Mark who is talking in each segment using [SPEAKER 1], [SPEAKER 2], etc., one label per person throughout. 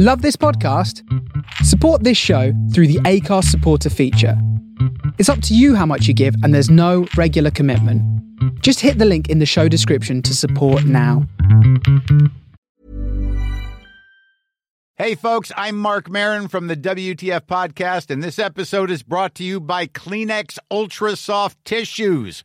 [SPEAKER 1] Love this podcast? Support this show through the Acast supporter feature. It's up to you how much you give, and there's no regular commitment. Just hit the link in the show description to support now.
[SPEAKER 2] Hey, folks, I'm Marc Maron from the WTF Podcast, and this episode is brought to you by Kleenex Ultra Soft Tissues,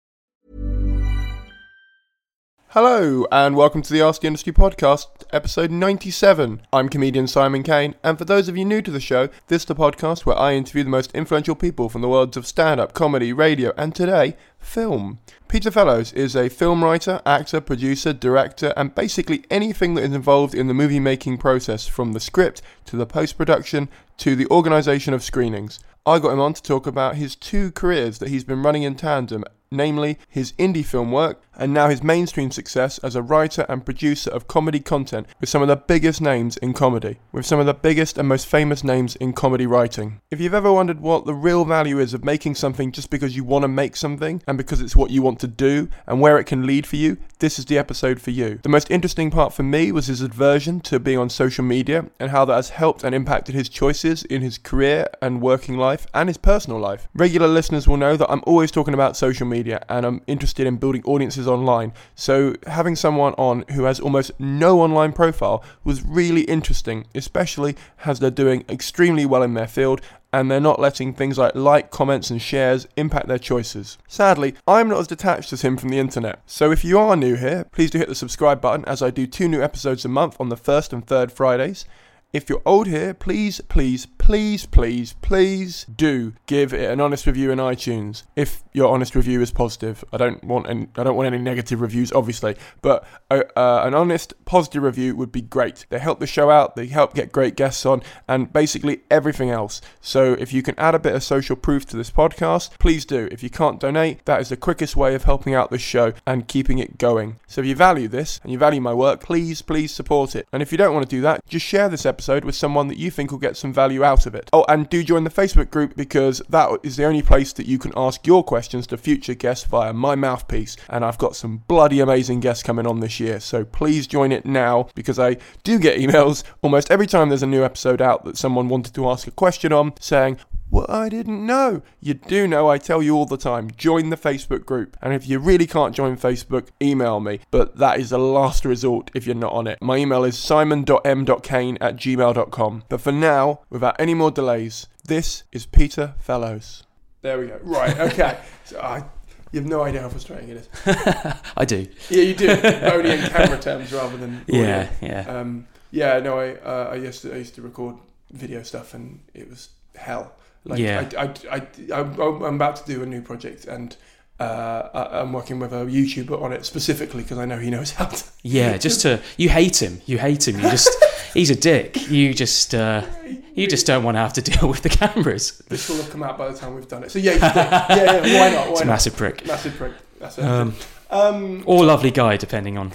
[SPEAKER 3] Hello, and welcome to the Ask the Industry podcast, episode 97. I'm comedian Simon Kane, and for those of you new to the show, this is the podcast where I interview the most influential people from the worlds of stand up, comedy, radio, and today, film. Peter Fellows is a film writer, actor, producer, director, and basically anything that is involved in the movie making process from the script to the post production to the organisation of screenings. I got him on to talk about his two careers that he's been running in tandem namely his indie film work and now his mainstream success as a writer and producer of comedy content with some of the biggest names in comedy, with some of the biggest and most famous names in comedy writing. If you've ever wondered what the real value is of making something just because you want to make something and because it's what you want to do and where it can lead for you, this is the episode for you. The most interesting part for me was his aversion to being on social media and how that has helped and impacted his choices in his career and working life and his personal life. Regular listeners will know that I'm always talking about social media and I'm interested in building audiences online. So having someone on who has almost no online profile was really interesting, especially as they're doing extremely well in their field and they're not letting things like like, comments, and shares impact their choices. Sadly, I'm not as detached as him from the internet, so if you are new here, please do hit the subscribe button as I do two new episodes a month on the first and third Fridays. If you're old here, please, please, please, please, please do give it an honest review in iTunes. If your honest review is positive, I don't want any, I don't want any negative reviews, obviously, but uh, uh, an honest, positive review would be great. They help the show out, they help get great guests on, and basically everything else. So if you can add a bit of social proof to this podcast, please do. If you can't donate, that is the quickest way of helping out the show and keeping it going. So if you value this and you value my work, please, please support it. And if you don't want to do that, just share this episode with someone that you think will get some value out of it. Oh, and do join the Facebook group because that is the only place that you can ask your questions to future guests via my mouthpiece. And I've got some bloody amazing guests coming on this year, so please join it now because I do get emails almost every time there's a new episode out that someone wanted to ask a question on saying, well, I didn't know. You do know, I tell you all the time. Join the Facebook group. And if you really can't join Facebook, email me. But that is the last resort if you're not on it. My email is simon.m.kane at gmail.com. But for now, without any more delays, this is Peter Fellows. There we go. Right, okay. so I, you have no idea how frustrating it is.
[SPEAKER 4] I do.
[SPEAKER 3] Yeah, you do. Only in camera terms rather than audio.
[SPEAKER 4] Yeah, yeah.
[SPEAKER 3] Um, yeah, no, I, uh, I used to I used to record video stuff, and it was hell. Like,
[SPEAKER 4] Yeah.
[SPEAKER 3] I, I, I, I, I'm about to do a new project, and uh, I'm working with a YouTuber on it specifically because I know he knows how to.
[SPEAKER 4] Yeah, just to you hate him. You hate him. You just he's a dick. You just uh, you just don't want to have to deal with the cameras.
[SPEAKER 3] This will have come out by the time we've done it. So yeah, yeah, yeah, yeah why not? Why
[SPEAKER 4] It's a massive prick.
[SPEAKER 3] Massive prick. That's it.
[SPEAKER 4] Um,
[SPEAKER 3] Um,
[SPEAKER 4] or lovely guy, depending on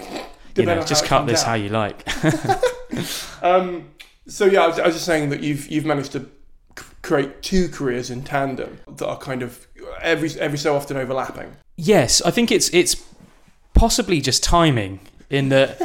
[SPEAKER 4] you know. Just cut this
[SPEAKER 3] out.
[SPEAKER 4] how you like.
[SPEAKER 3] Um, so yeah, I was, I was just saying that you've you've managed to create two careers in tandem that are kind of every every so often overlapping.
[SPEAKER 4] yes, I think it's it's possibly just timing in that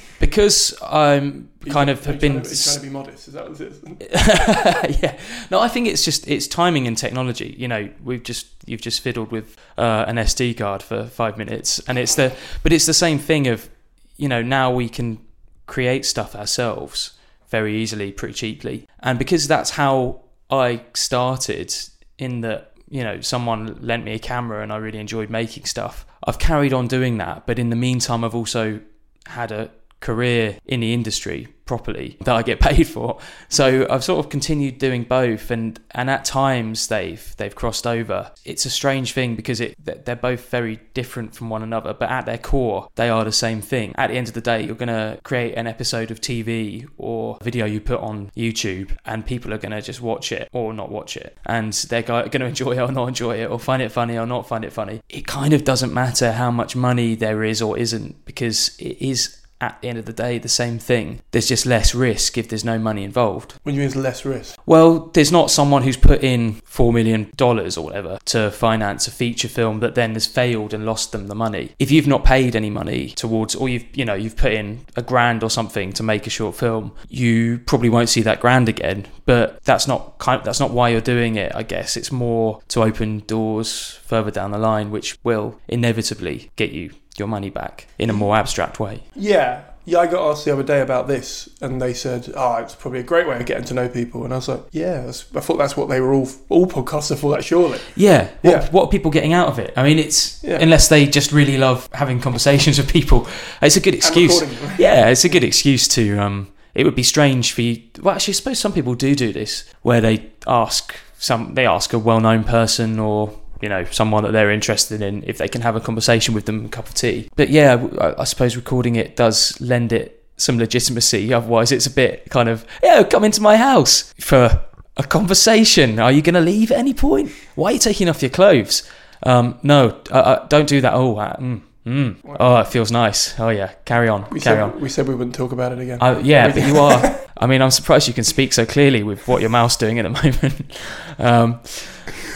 [SPEAKER 4] because I'm kind of have been
[SPEAKER 3] Trying to, trying to be modest. Is that what it is?
[SPEAKER 4] yeah. No, I think it's just it's timing and technology. You know, we've just you've just fiddled with uh, an SD card for five minutes, and it's the but it's the same thing of you know now we can create stuff ourselves very easily, pretty cheaply, and because that's how I started in that, you know, someone lent me a camera and I really enjoyed making stuff. I've carried on doing that, but in the meantime, I've also had a career in the industry properly that I get paid for. So I've sort of continued doing both, and and at times they've they've crossed over. It's a strange thing because it they're both very different from one another, but at their core they are the same thing. At the end of the day, you're gonna create an episode of TV or video you put on YouTube, and people are gonna just watch it or not watch it, and they're gonna enjoy it or not enjoy it, or find it funny or not find it funny. It kind of doesn't matter how much money there is or isn't because it is at the end of the day the same thing. There's just less risk if there's no money involved.
[SPEAKER 3] What do you mean less risk?
[SPEAKER 4] Well, there's not someone who's put in four million dollars or whatever to finance a feature film that then has failed and lost them the money. If you've not paid any money towards, or you've you know you've put in a grand or something to make a short film, you probably won't see that grand again. But that's not kind. Of, that's not why you're doing it. I guess it's more to open doors further down the line, which will inevitably get you your money back in a more abstract way.
[SPEAKER 3] Yeah. Yeah, I got asked the other day about this, and they said, "Oh, it's probably a great way of getting to know people." And I was like, "Yeah, I thought that's what they were all all podcasts are for. That surely."
[SPEAKER 4] Yeah. What,
[SPEAKER 3] Yeah.
[SPEAKER 4] what are people getting out of it? I mean, it's
[SPEAKER 3] Yeah.
[SPEAKER 4] unless they just really love having conversations with people, it's a good excuse. Yeah, it's a good excuse to. Um, it would be strange for you. Well, actually, I suppose some people do do this, where they ask some, they ask a well-known person or you know someone that they're interested in if they can have a conversation with them, a cup of tea. But yeah, I, I suppose recording it does lend it some legitimacy. Otherwise, it's a bit kind of yeah, come into my house for a conversation. Are you going to leave at any point? Why are you taking off your clothes? Um, no, uh, uh, don't do that. Oh, uh, mm, mm. oh, it feels nice. Oh yeah, carry on,
[SPEAKER 3] We
[SPEAKER 4] carry
[SPEAKER 3] said
[SPEAKER 4] on.
[SPEAKER 3] we said we wouldn't talk about it again.
[SPEAKER 4] Uh, yeah, but you are. I mean, I'm surprised you can speak so clearly with what your mouth's doing at the moment. Um,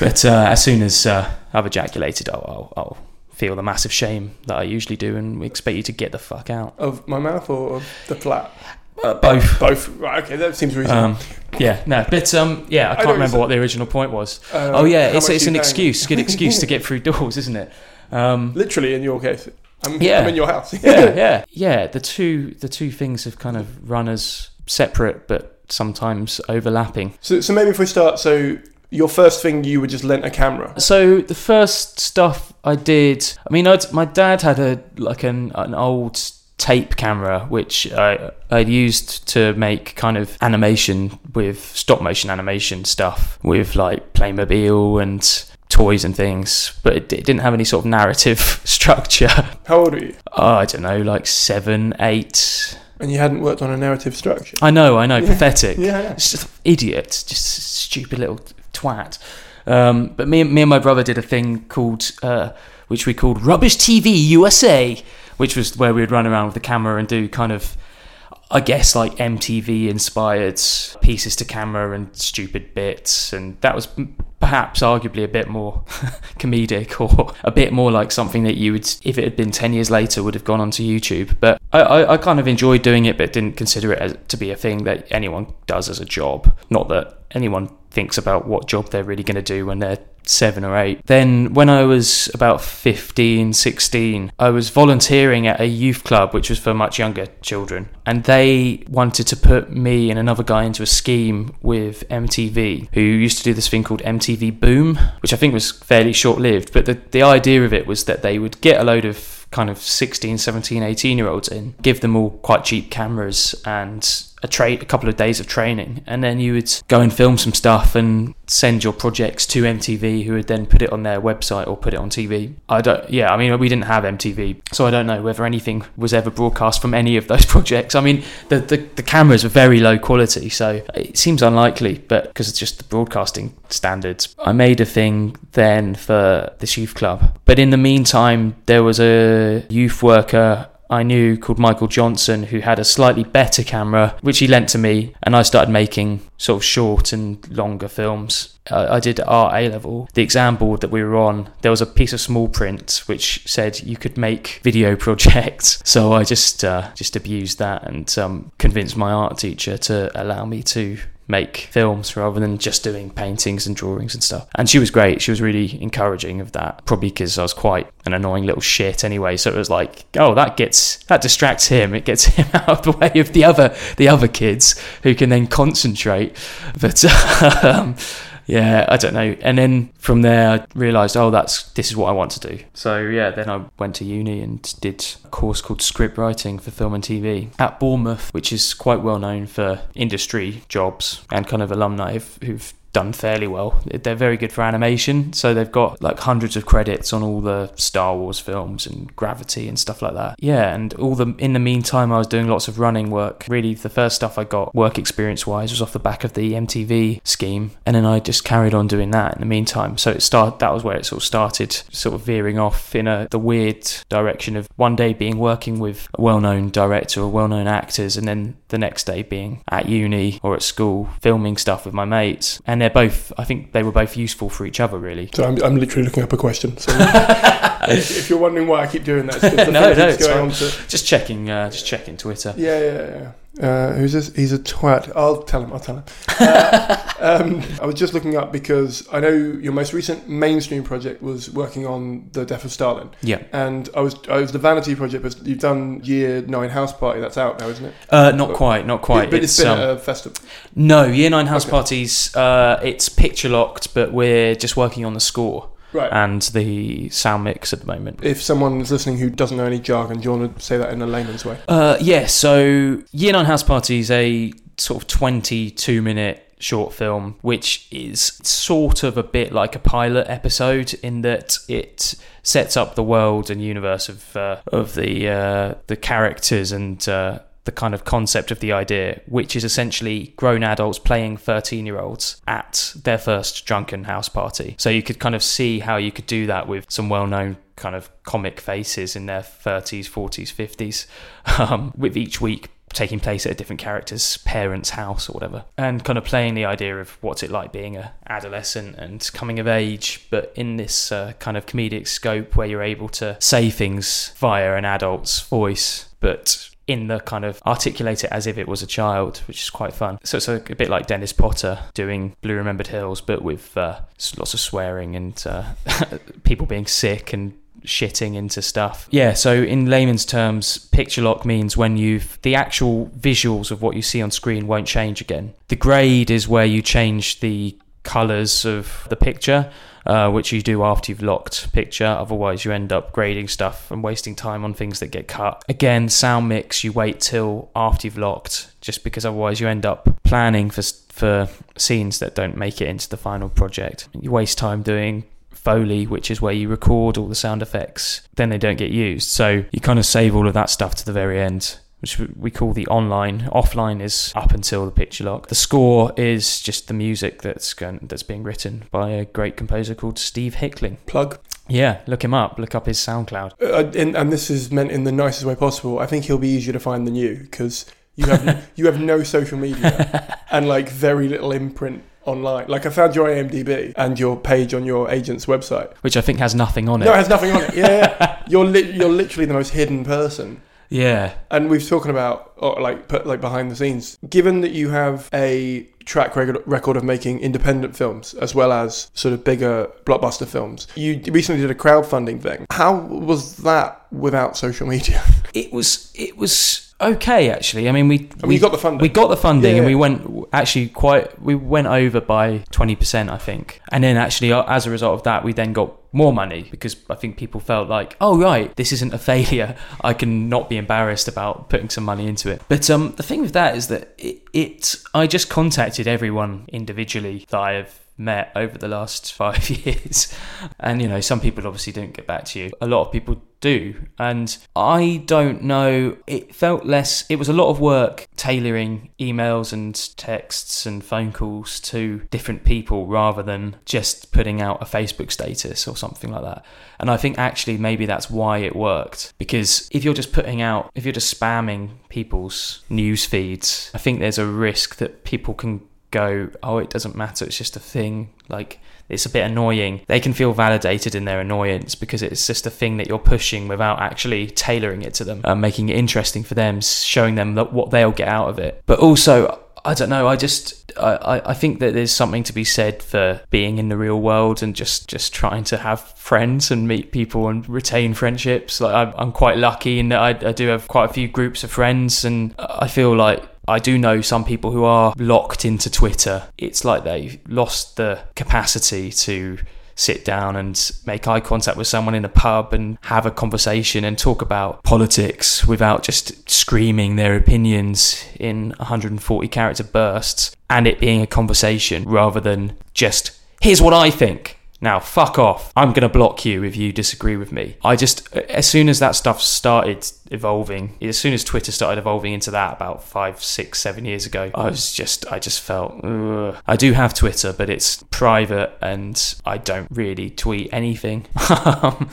[SPEAKER 4] but uh, as soon as uh, I've ejaculated, I'll, I'll, I'll feel the massive shame that I usually do and expect you to get the fuck out.
[SPEAKER 3] of my mouth or of the flat?
[SPEAKER 4] Uh, both.
[SPEAKER 3] Both. Right. Okay, that seems reasonable.
[SPEAKER 4] Um, yeah, no, but um, yeah, I can't remember what the original point was.
[SPEAKER 3] Uh,
[SPEAKER 4] oh yeah, it's it's an excuse, good excuse to get through doors, isn't it? Um,
[SPEAKER 3] Literally, in your case, I'm,
[SPEAKER 4] Yeah.
[SPEAKER 3] I'm in your house.
[SPEAKER 4] yeah, yeah, yeah. The two the two things have kind of run as separate, but sometimes overlapping.
[SPEAKER 3] So, so maybe if we start, so your first thing you were just lent a camera.
[SPEAKER 4] So the first stuff I did, I mean, I'd, my dad had a like an an old tape camera which I I'd used to make kind of animation with stop motion animation stuff with like Playmobil and toys and things, but it, it didn't have any sort of narrative structure.
[SPEAKER 3] How old are you?
[SPEAKER 4] Oh, I don't know, like seven, eight.
[SPEAKER 3] And you hadn't worked on a narrative structure.
[SPEAKER 4] I know, I know, pathetic.
[SPEAKER 3] Yeah, yeah.
[SPEAKER 4] It's just idiot, just stupid little twat. Um, but me, me and my brother did a thing called, uh, which we called Rubbish TV USA, which was where we'd run around with the camera and do kind of, I guess, like MTV inspired pieces to camera and stupid bits. And that was perhaps arguably a bit more comedic or a bit more like something that you would, if it had been 10 years later, would have gone onto YouTube. But I, I, I kind of enjoyed doing it, but didn't consider it as, to be a thing that anyone does as a job. Not that anyone thinks about what job they're really going to do when they're seven or eight. Then, when I was about 15, 16, I was volunteering at a youth club, which was for much younger children. And they wanted to put me and another guy into a scheme with MTV, who used to do this thing called MTV Boom, which I think was fairly short lived. But the, the idea of it was that they would get a load of kind of 16, 17, 18 year olds in, give them all quite cheap cameras and a tra- a couple of days of training, and then you would go and film some stuff and send your projects to MTV, who would then put it on their website or put it on TV. I don't, yeah, I mean, we didn't have MTV, so I don't know whether anything was ever broadcast from any of those projects. I mean, the the, the cameras were very low quality, so it seems unlikely, but because it's just the broadcasting standards, I made a thing then for this youth club. But in the meantime, there was a youth worker I knew called Michael Johnson who had a slightly better camera, which he lent to me, and I started making sort of short and longer films. I I did art A level. The exam board that we were on, there was a piece of small print which said you could make video projects. So I just uh, just abused that and um, convinced my art teacher to allow me to make films rather than just doing paintings and drawings and stuff. And she was great. She was really encouraging of that. Probably because I was quite an annoying little shit anyway. So it was like, oh, that gets that distracts him. It gets him out of the way of the other the other kids who can then concentrate. But um, yeah, I don't know. And then from there, I realised, oh, that's this is what I want to do. So yeah, then I went to uni and did a course called script writing for film and TV at Bournemouth, which is quite well known for industry jobs and kind of alumni who've, who've done fairly well. They're very good for animation, so they've got like hundreds of credits on all the Star Wars films and Gravity and stuff like that. Yeah, and all the in the meantime I was doing lots of running work. Really the first stuff I got work experience wise was off the back of the MTV scheme and then I just carried on doing that in the meantime. So it started that was where it sort of started sort of veering off in a the weird direction of one day being working with a well-known director or well-known actors and then the next day being at uni or at school filming stuff with my mates and they're both i think they were both useful for each other really
[SPEAKER 3] So I'm, I'm literally looking up a question. So if, if you're wondering why I keep doing that, it's
[SPEAKER 4] no no it's
[SPEAKER 3] going on to
[SPEAKER 4] just checking uh, just checking twitter
[SPEAKER 3] Yeah, yeah, yeah. Uh, who's this? He's a twat. I'll tell him. I'll tell him. Uh, um, I was just looking up because I know your most recent mainstream project was working on the death of Stalin,
[SPEAKER 4] yeah
[SPEAKER 3] and I was I was the Vanity project. But you've done Year Nine House Party. That's out now, isn't it?
[SPEAKER 4] uh, not quite not quite
[SPEAKER 3] But it's been
[SPEAKER 4] um,
[SPEAKER 3] a festival.
[SPEAKER 4] no year nine house
[SPEAKER 3] Okay.
[SPEAKER 4] parties uh, it's picture locked but we're just working on the score
[SPEAKER 3] Right.
[SPEAKER 4] and the sound mix at the moment
[SPEAKER 3] if someone is listening who doesn't know any jargon, do you want to say that in a layman's way?
[SPEAKER 4] Uh, yeah, so Year Nine House Party is a sort of 22 minute short film, which is sort of a bit like a pilot episode in that it sets up the world and universe of uh, of the uh, the characters and uh, the kind of concept of the idea, which is essentially grown adults playing 13 year olds at their first drunken house party. So you could kind of see how you could do that with some well known kind of comic faces in their 30s, 40s, 50s, um, with each week taking place at a different character's parents' house or whatever, and kind of playing the idea of what's it like being a adolescent and coming of age, but in this uh, kind of comedic scope where you're able to say things via an adult's voice, but in the kind of articulate it as if it was a child, which is quite fun. So it's a, a bit like Dennis Potter doing Blue Remembered Hills, but with uh, lots of swearing and uh, people being sick and shitting into stuff. Yeah, so in layman's terms, picture lock means when you've the actual visuals of what you see on screen won't change again. The grade is where you change the colors of the picture. Uh, which you do after you've locked picture. Otherwise, you end up grading stuff and wasting time on things that get cut. Again, sound mix, you wait till after you've locked, just because otherwise you end up planning for for scenes that don't make it into the final project. You waste time doing Foley, which is where you record all the sound effects, then they don't get used. So you kind of save all of that stuff to the very end, which we call the online. Offline is up until the picture lock. The score is just the music that's going, that's being written by a great composer called Steve Hickling.
[SPEAKER 3] Plug.
[SPEAKER 4] Yeah, look him up. Look up his SoundCloud.
[SPEAKER 3] Uh, and, and this is meant in the nicest way possible. I think he'll be easier to find than you because you have you have no social media and like very little imprint online. Like I found your IMDb and your page on your agent's website.
[SPEAKER 4] Which I think has nothing on it.
[SPEAKER 3] No, it has nothing on it. Yeah, yeah. you're li- you're literally the most hidden person.
[SPEAKER 4] Yeah,
[SPEAKER 3] And we've talking about or like put, like behind the scenes. Given that you have a track record record of making independent films as well as sort of bigger blockbuster films, you recently did a crowdfunding thing. How was that without social media?
[SPEAKER 4] it was it was okay actually. I mean, we
[SPEAKER 3] I mean, you got the funding.
[SPEAKER 4] We got the funding,
[SPEAKER 3] Yeah,
[SPEAKER 4] and we went actually quite. We went over by twenty percent, I think. And then actually, uh, as a result of that, we then got more money because I think people felt like, oh right, this isn't a failure. I can not be embarrassed about putting some money into it. But um, the thing with that is that it, it I just contacted everyone individually that I have met over the last five years. And, you know, some people obviously don't get back to you. A lot of people do. And I don't know, it felt less, it was a lot of work tailoring emails and texts and phone calls to different people rather than just putting out a Facebook status or something like that. And I think actually maybe that's why it worked. Because if you're just putting out, if you're just spamming people's news feeds, I think there's a risk that people can go, oh, it doesn't matter, it's just a thing. Like, it's a bit annoying. They can feel validated in their annoyance because it's just a thing that you're pushing without actually tailoring it to them, uh, making it interesting for them, showing them what they'll get out of it. But also, I don't know. I just I, I- I think that there's something to be said for being in the real world and just just trying to have friends and meet people and retain friendships. Like I'm, I'm quite lucky in that I, I do have quite a few groups of friends, and I feel like. I do know some people who are locked into Twitter. It's like they've lost the capacity to sit down and make eye contact with someone in a pub and have a conversation and talk about politics without just screaming their opinions in 140 character bursts and it being a conversation rather than just here's what I think. Now, fuck off. I'm going to block you if you disagree with me. I just, as soon as that stuff started evolving, as soon as Twitter started evolving into that about five, six, seven years ago, I was just, I just felt, ugh. I do have Twitter, but it's private and I don't really tweet anything. Um,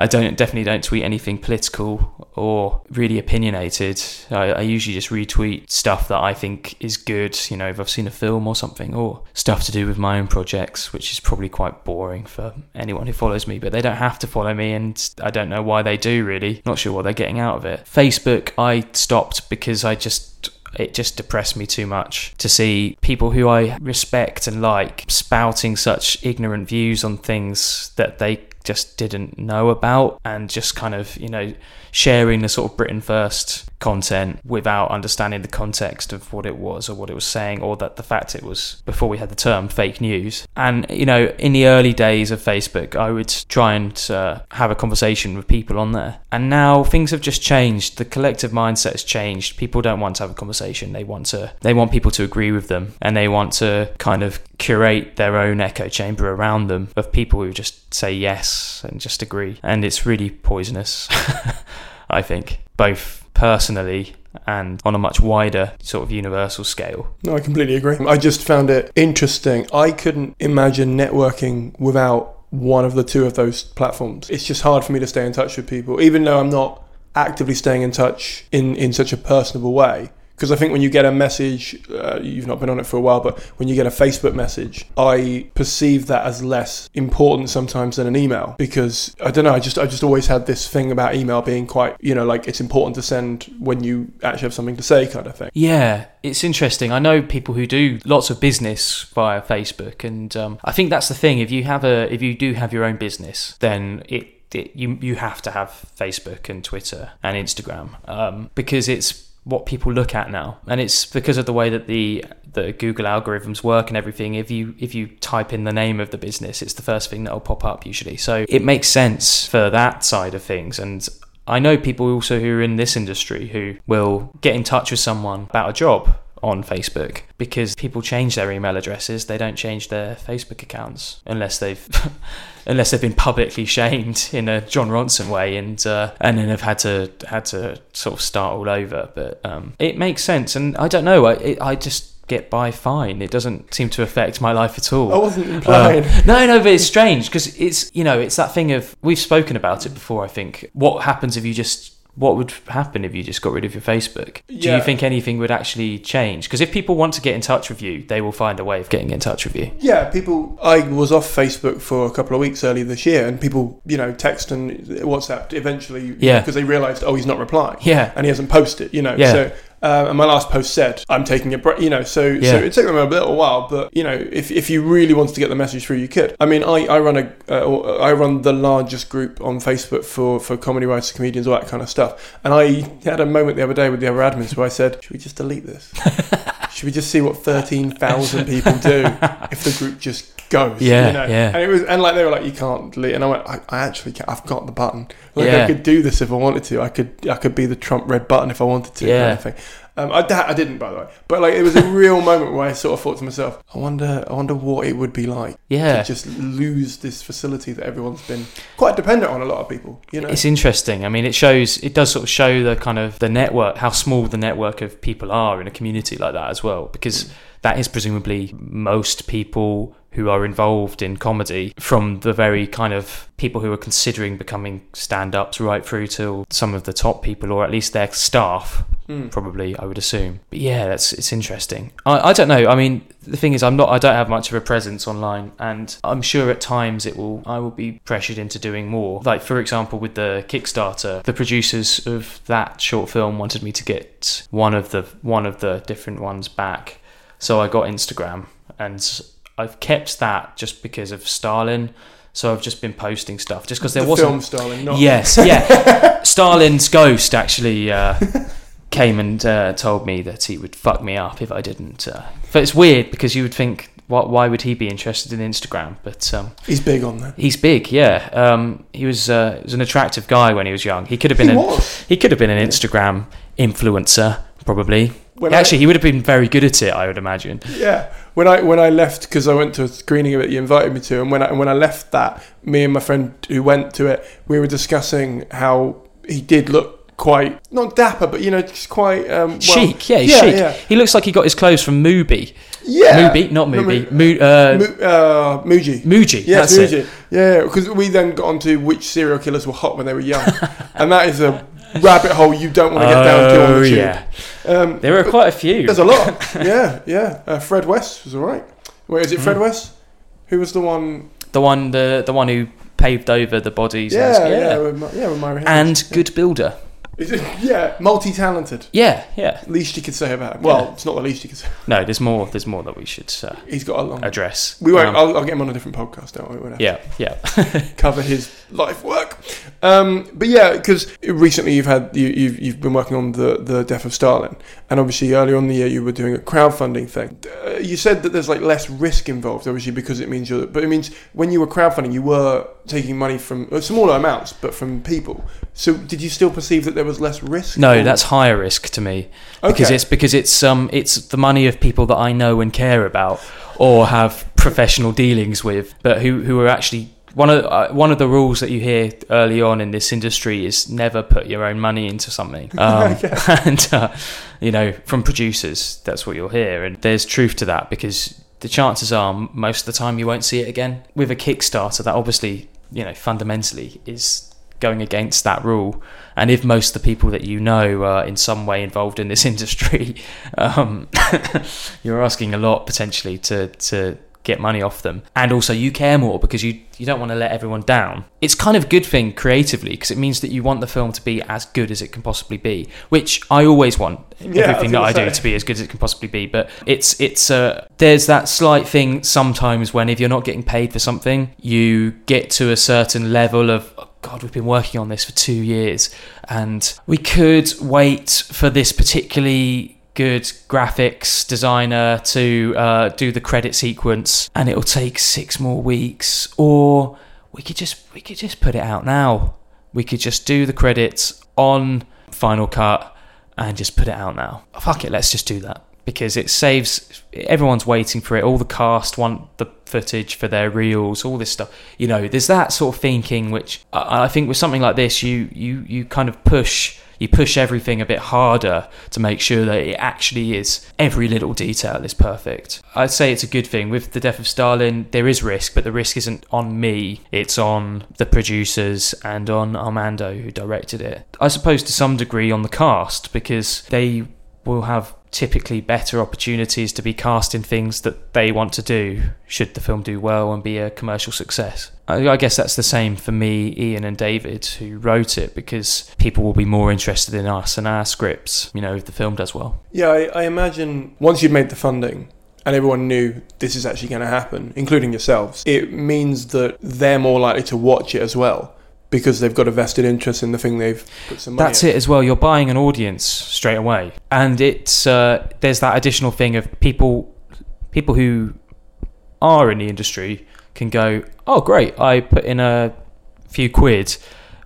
[SPEAKER 4] I don't definitely don't tweet anything political or really opinionated. I, I usually just retweet stuff that I think is good. You know, if I've seen a film or something, or stuff to do with my own projects, which is probably quite boring for anyone who follows me. But they don't have to follow me, and I don't know why they do. Really, not sure what they're getting out of it. Facebook, I stopped because I just it just depressed me too much to see people who I respect and like spouting such ignorant views on things that they just didn't know about and just kind of, you know, sharing the sort of Britain first content without understanding the context of what it was or what it was saying or that the fact it was before we had the term fake news. And, you know, in the early days of Facebook, I would try and uh, have a conversation with people on there. And now things have just changed. The collective mindset has changed. People don't want to have a conversation. They want to, they want people to agree with them and they want to kind of curate their own echo chamber around them of people who just say yes and just agree. And it's really poisonous, I think, both personally and on a much wider sort of universal scale.
[SPEAKER 3] No, I completely agree. I just found it interesting. I couldn't imagine networking without one of the two of those platforms. It's just hard for me to stay in touch with people, even though I'm not actively staying in touch in, in such a personable way. Because I think when you get a message, uh, you've not been on it for a while, but when you get a Facebook message, I perceive that as less important sometimes than an email. Because I don't know, I just I just always had this thing about email being quite, you know, like it's important to send when you actually have something to say, kind of thing.
[SPEAKER 4] Yeah, it's interesting. I know people who do lots of business via Facebook, and um, I think that's the thing. If you have a, if you do have your own business, then it, it you you have to have Facebook and Twitter and Instagram um, because it's what people look at now, and it's because of the way that the the Google algorithms work and everything. If you if you type in the name of the business, it's the first thing that will pop up usually. So it makes sense for that side of things, and I know people also who are in this industry who will get in touch with someone about a job on Facebook because people change their email addresses. They don't change their Facebook accounts unless they've unless they've been publicly shamed in a Jon Ronson way and uh, and then have had to had to sort of start all over. But um, it makes sense. And I don't know. I, it, I just get by fine. It doesn't seem to affect my life at all.
[SPEAKER 3] I wasn't implying.
[SPEAKER 4] uh, no, no, but it's strange because it's you know it's that thing of we've spoken about it before. I think. What happens if you just what would happen if you just got rid of your Facebook? Do
[SPEAKER 3] Yeah.
[SPEAKER 4] you think anything would actually change? Because if people want to get in touch with you, they will find a way of getting in touch with you.
[SPEAKER 3] Yeah, people. I was off Facebook for a couple of weeks earlier this year, and people, you know, text and WhatsApp eventually,
[SPEAKER 4] Yeah.
[SPEAKER 3] because they realised, oh, he's not replying,
[SPEAKER 4] Yeah.
[SPEAKER 3] and he hasn't posted, you know.
[SPEAKER 4] Yeah.
[SPEAKER 3] So, um, and my last post said, "I'm taking a break," you know. So, so it took them a little while, but you know, if, if you really wanted to get the message through, you could. I mean, I, I run a uh, or I run the largest group on Facebook for for comedy writers, comedians, all that kind of stuff, and I had a moment the other day with the other admins where I said, "Should we just delete this?" Should we just see what thirteen thousand people do if the group just goes?
[SPEAKER 4] Yeah,
[SPEAKER 3] you know?
[SPEAKER 4] yeah.
[SPEAKER 3] And it was, and like they were like, you can't delete. And I went, I, I actually, can. I've got the button. Like
[SPEAKER 4] Yeah.
[SPEAKER 3] I could do this if I wanted to. I could, I could be the Trump red button if I wanted to.
[SPEAKER 4] Yeah.
[SPEAKER 3] Kind of thing. Um, I, I didn't, by the way. But like, it was a real moment where I sort of thought to myself, I wonder, I wonder what it would be like
[SPEAKER 4] Yeah.
[SPEAKER 3] to just lose this facility that everyone's been quite dependent on. A lot of people, you know.
[SPEAKER 4] It's interesting. I mean, it shows, it does sort of show the kind of the network, how small the network of people are in a community like that as well, because that is presumably most people who are involved in comedy from the very kind of people who are considering becoming stand ups right through to some of the top people, or at least their staff, probably, I would assume. But yeah, that's it's interesting. I, I don't know. I mean, the thing is, I'm not, I don't have much of a presence online, and I'm sure at times it will, I will be pressured into doing more. Like, for example, with the Kickstarter, the producers of that short film wanted me to get one of the one of the different ones back So I got Instagram, and I've kept that just because of Stalin. So I've just been posting stuff just because there
[SPEAKER 3] the
[SPEAKER 4] wasn't
[SPEAKER 3] film Starling, not
[SPEAKER 4] Yes, yeah. Stalin's ghost actually uh, came and uh, told me that he would fuck me up if I didn't. Uh, but it's weird because you would think, what? Why would he be interested in Instagram? But um,
[SPEAKER 3] He's big on that.
[SPEAKER 4] he's big, yeah. Um, he was uh, was an attractive guy when he was young. He could have been
[SPEAKER 3] He
[SPEAKER 4] an,
[SPEAKER 3] was.
[SPEAKER 4] he could have been an Instagram influencer probably.
[SPEAKER 3] When I-
[SPEAKER 4] Actually, he would have been very good at it, I would imagine.
[SPEAKER 3] Yeah. When I when I left because I went to a screening of it, you invited me to, and when I when I left that, me and my friend who went to it, we were discussing how he did look quite not dapper, but you know, just quite um, well-
[SPEAKER 4] chic, yeah, he's
[SPEAKER 3] yeah,
[SPEAKER 4] chic.
[SPEAKER 3] yeah,
[SPEAKER 4] He looks like he got his clothes from Mubi.
[SPEAKER 3] yeah.
[SPEAKER 4] Mubi, not
[SPEAKER 3] No,
[SPEAKER 4] Mubi.
[SPEAKER 3] Mu-
[SPEAKER 4] uh,
[SPEAKER 3] Mu- uh, Muji.
[SPEAKER 4] Muji.
[SPEAKER 3] Yes,
[SPEAKER 4] that's it.
[SPEAKER 3] Muji. Yeah, because we then got onto which serial killers were hot when they were young, and that is a rabbit hole you don't want to get down to on
[SPEAKER 4] Oh
[SPEAKER 3] the tube.
[SPEAKER 4] yeah,
[SPEAKER 3] Um,
[SPEAKER 4] there are quite a few.
[SPEAKER 3] There's a lot. yeah, yeah. Uh, Fred West was all right. Wait, is it. Fred West? Who was the one?
[SPEAKER 4] The one, the the one who paved over the bodies.
[SPEAKER 3] Yeah,
[SPEAKER 4] as-
[SPEAKER 3] yeah, with, Ma- yeah, with
[SPEAKER 4] and good builder.
[SPEAKER 3] Is it- yeah, multi-talented.
[SPEAKER 4] Yeah, yeah.
[SPEAKER 3] Least you could say about him. Well,
[SPEAKER 4] Yeah.
[SPEAKER 3] it's not the least you could say.
[SPEAKER 4] No, there's more. There's more that we should uh,
[SPEAKER 3] He's got a long.
[SPEAKER 4] address.
[SPEAKER 3] We won't.
[SPEAKER 4] Um,
[SPEAKER 3] I'll, I'll get him on a different podcast. Don't worry.
[SPEAKER 4] Yeah, yeah.
[SPEAKER 3] cover his life work. Um, but yeah, because recently you've had you, you've you've been working on the the death of Stalin, and obviously earlier on in the year you were doing a crowdfunding thing. Uh, you said that there's like less risk involved, obviously because it means you're. But it means when you were crowdfunding, you were taking money from uh, smaller amounts, but from people. So did you still perceive that there was less risk?
[SPEAKER 4] No,
[SPEAKER 3] Or-
[SPEAKER 4] that's higher risk to me because
[SPEAKER 3] Okay.
[SPEAKER 4] it's because it's um it's the money of people that I know and care about or have professional dealings with, but who who are actually one of uh, one of the rules that you hear early on in this industry is never put your own money into something. Um, and uh, you know, from producers, that's what you'll hear, and there's truth to that because the chances are most of the time you won't see it again. With a Kickstarter, that obviously you know fundamentally is going against that rule. And if most of the people that you know are in some way involved in this industry, um, you're asking a lot potentially to to get money off them. And also, you care more because you you don't want to let everyone down. It's kind of a good thing creatively because it means that you want the film to be as good as it can possibly be, which I always want
[SPEAKER 3] Yeah,
[SPEAKER 4] everything
[SPEAKER 3] was
[SPEAKER 4] that I
[SPEAKER 3] gonna
[SPEAKER 4] do to be as good as it can possibly be. But it's it's uh, there's that slight thing sometimes when if you're not getting paid for something, you get to a certain level of God, we've been working on this for two years, and we could wait for this particularly good graphics designer to uh, do the credit sequence, and it'll take six more weeks, or we could just we could just put it out now. We could just do the credits on Final Cut and just put it out now. Fuck it, let's just do that because it saves everyone's waiting for it. All the cast want the footage for their reels, all this stuff. You know, there's that sort of thinking which I I think with something like this, you you you kind of push you push everything a bit harder to make sure that it actually is every little detail is perfect. I'd say it's a good thing. With the death of Stalin, there is risk, but the risk isn't on me. It's on the producers and on Armando who directed it. I suppose to some degree on the cast because they will have typically better opportunities to be cast in things that they want to do should the film do well and be a commercial success. I, guess that's the same for me, Ian, and David who wrote it because people will be more interested in us and our scripts, you know, if the film does well.
[SPEAKER 3] Yeah, I, I imagine once you've made the funding and everyone knew this is actually going to happen, including yourselves, it means that they're more likely to watch it as well because they've got a vested interest in the thing they've put some money
[SPEAKER 4] That's
[SPEAKER 3] in.
[SPEAKER 4] it as well. You're buying an audience straight away, and it's uh, there's that additional thing of people people who are in the industry can go, oh great, I put in a few quid,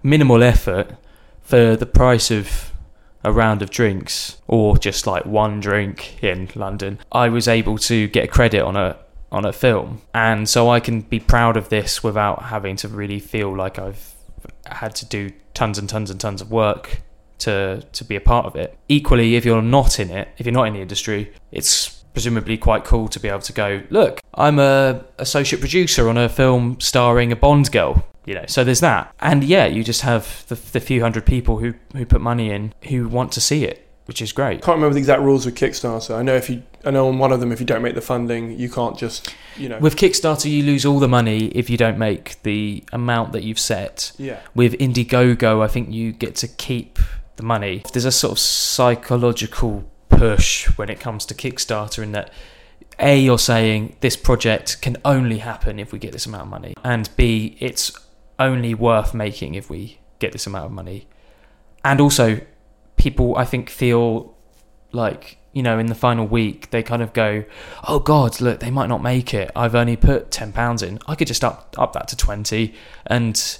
[SPEAKER 4] minimal effort for the price of a round of drinks or just like one drink in London. I was able to get a credit on a on a film, and so I can be proud of this without having to really feel like I've had to do tons and tons and tons of work to to be a part of it. Equally, if you're not in it, if you're not in the industry, it's presumably quite cool to be able to go, look, I'm a associate producer on a film starring a Bond girl. You know, so there's that, and yeah, you just have the, the few hundred people who who put money in who want to see it, which is great.
[SPEAKER 3] can't remember the exact rules with Kickstarter. I know if you, I know on one of them, if you don't make the funding, you can't just, you know,
[SPEAKER 4] With Kickstarter, you lose all the money if you don't make the amount that you've set.
[SPEAKER 3] yeah,
[SPEAKER 4] with Indiegogo, I think you get to keep the money. There's a sort of psychological push when it comes to Kickstarter in that A, you're saying this project can only happen if we get this amount of money, and B, it's only worth making if we get this amount of money. And also, people, I think, feel like, you know, in the final week, they kind of go, oh God, look, they might not make it. I've only put £10 in. I could just up, up that to 20 and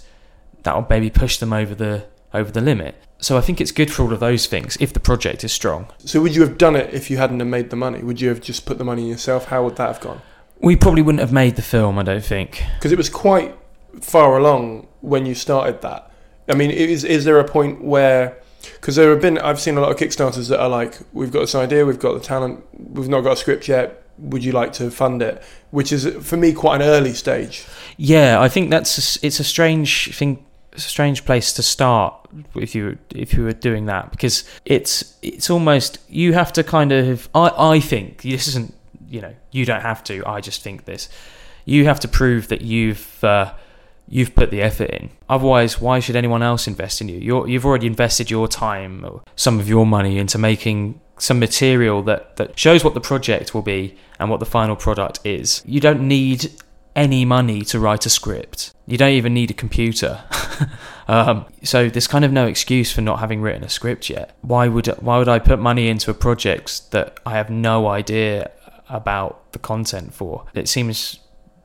[SPEAKER 4] that'll maybe push them over the over the limit. So I think it's good for all of those things if the project is strong.
[SPEAKER 3] So would you have done it if you hadn't have made the money? Would you have just put the money in yourself? How would that have gone?
[SPEAKER 4] We probably wouldn't have made the film, I don't think.
[SPEAKER 3] Because it was quite far along when you started that. I mean, is is there a point where because there have been I've seen a lot of Kickstarters that are like we've got this idea, we've got the talent, we've not got a script yet. Would you like to fund it? Which is for me quite an early stage.
[SPEAKER 4] Yeah, I think that's a, it's a strange thing, a strange place to start if you if you were doing that because it's it's almost you have to kind of I I think this isn't you know you don't have to I just think this you have to prove that you've uh, you've put the effort in. Otherwise, why should anyone else invest in you? You're, you've already invested your time or some of your money into making some material that, that shows what the project will be and what the final product is. You don't need any money to write a script. You don't even need a computer. um, so there's kind of no excuse for not having written a script yet. Why would why would I put money into a project that I have no idea about the content for? It seems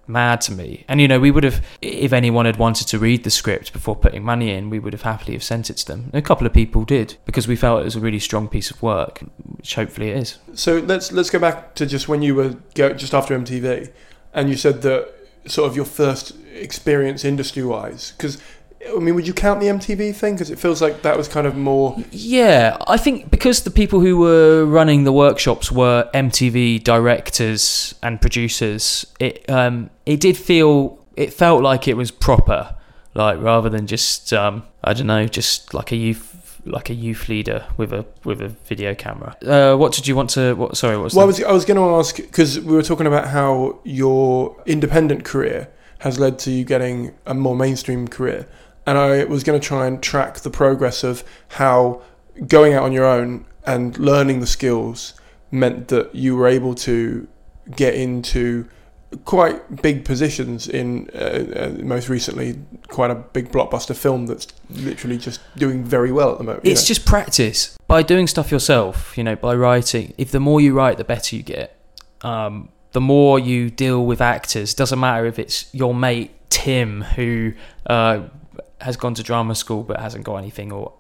[SPEAKER 4] mad to me. And you know, we would have, if anyone had wanted to read the script before putting money in, we would have happily have sent it to them. A couple of people did because we felt it was a really strong piece of work, which hopefully it is.
[SPEAKER 3] So let's let's go back to just when you were go, just after MTV, and you said that sort of your first experience industry wise because I mean, would you count the MTV thing? Because it feels like that was kind of more.
[SPEAKER 4] Yeah, I think because the people who were running the workshops were MTV directors and producers, it um, it did feel it felt like it was proper, like rather than just um, I don't know, just like a youth like a youth leader with a with a video camera. Uh, what did you want to? What sorry, what was?
[SPEAKER 3] Well, I was I was going to ask because we were talking about how your independent career has led to you getting a more mainstream career, and I was going to try and track the progress of how going out on your own and learning the skills meant that you were able to get into quite big positions in uh, uh, most recently quite a big blockbuster film that's literally just doing very well at the moment. you
[SPEAKER 4] it's
[SPEAKER 3] know.
[SPEAKER 4] just practice by doing stuff yourself. You know, by writing. If the more you write, the better you get. Um, the more you deal with actors, doesn't matter if it's your mate Tim who uh, has gone to drama school but hasn't got anything, or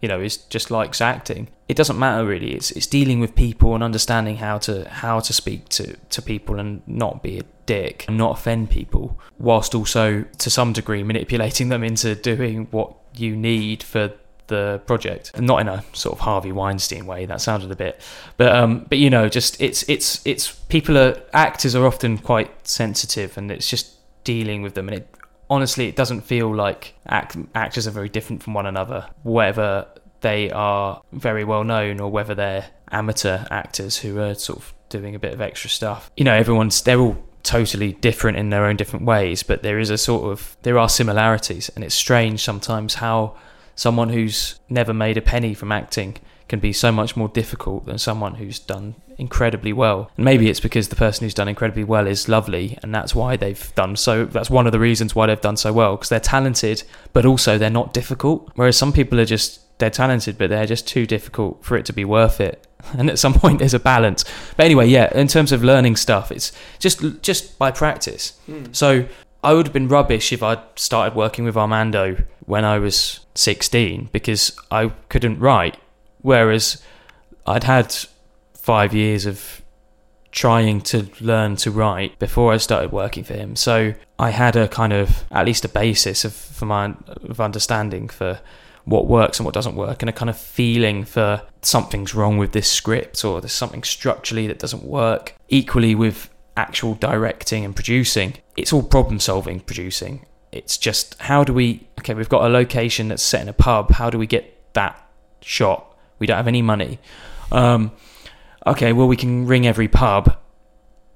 [SPEAKER 4] you know, is just likes acting. It doesn't matter really. It's it's dealing with people and understanding how to how to speak to to people and not be a dick and not offend people, whilst also to some degree manipulating them into doing what you need for the project and not in a sort of Harvey Weinstein way that sounded a bit but um but you know just it's it's it's people are actors are often quite sensitive and it's just dealing with them and it honestly it doesn't feel like act, actors are very different from one another whether they are very well known or whether they're amateur actors who are sort of doing a bit of extra stuff. You know everyone's they're all totally different in their own different ways but there is a sort of there are similarities and it's strange sometimes how someone who's never made a penny from acting can be so much more difficult than someone who's done incredibly well. And maybe it's because the person who's done incredibly well is lovely, and that's why they've done so. That's one of the reasons why they've done so well because they're talented, but also they're not difficult. Whereas some people are just they're talented, but they're just too difficult for it to be worth it. And at some point, there's a balance. But anyway, yeah, in terms of learning stuff, it's just just by practice. Hmm. So I would have been rubbish if I'd started working with Armando when I was 16 because I couldn't write. Whereas I'd had five years of trying to learn to write before I started working for him. So I had a kind of at least a basis of for my of understanding for what works and what doesn't work and a kind of feeling for something's wrong with this script or there's something structurally that doesn't work. Equally with actual directing and producing, it's all problem solving producing. It's just how do we okay, we've got a location that's set in a pub, how do we get that shot? We don't have any money. Um, okay, well we can ring every pub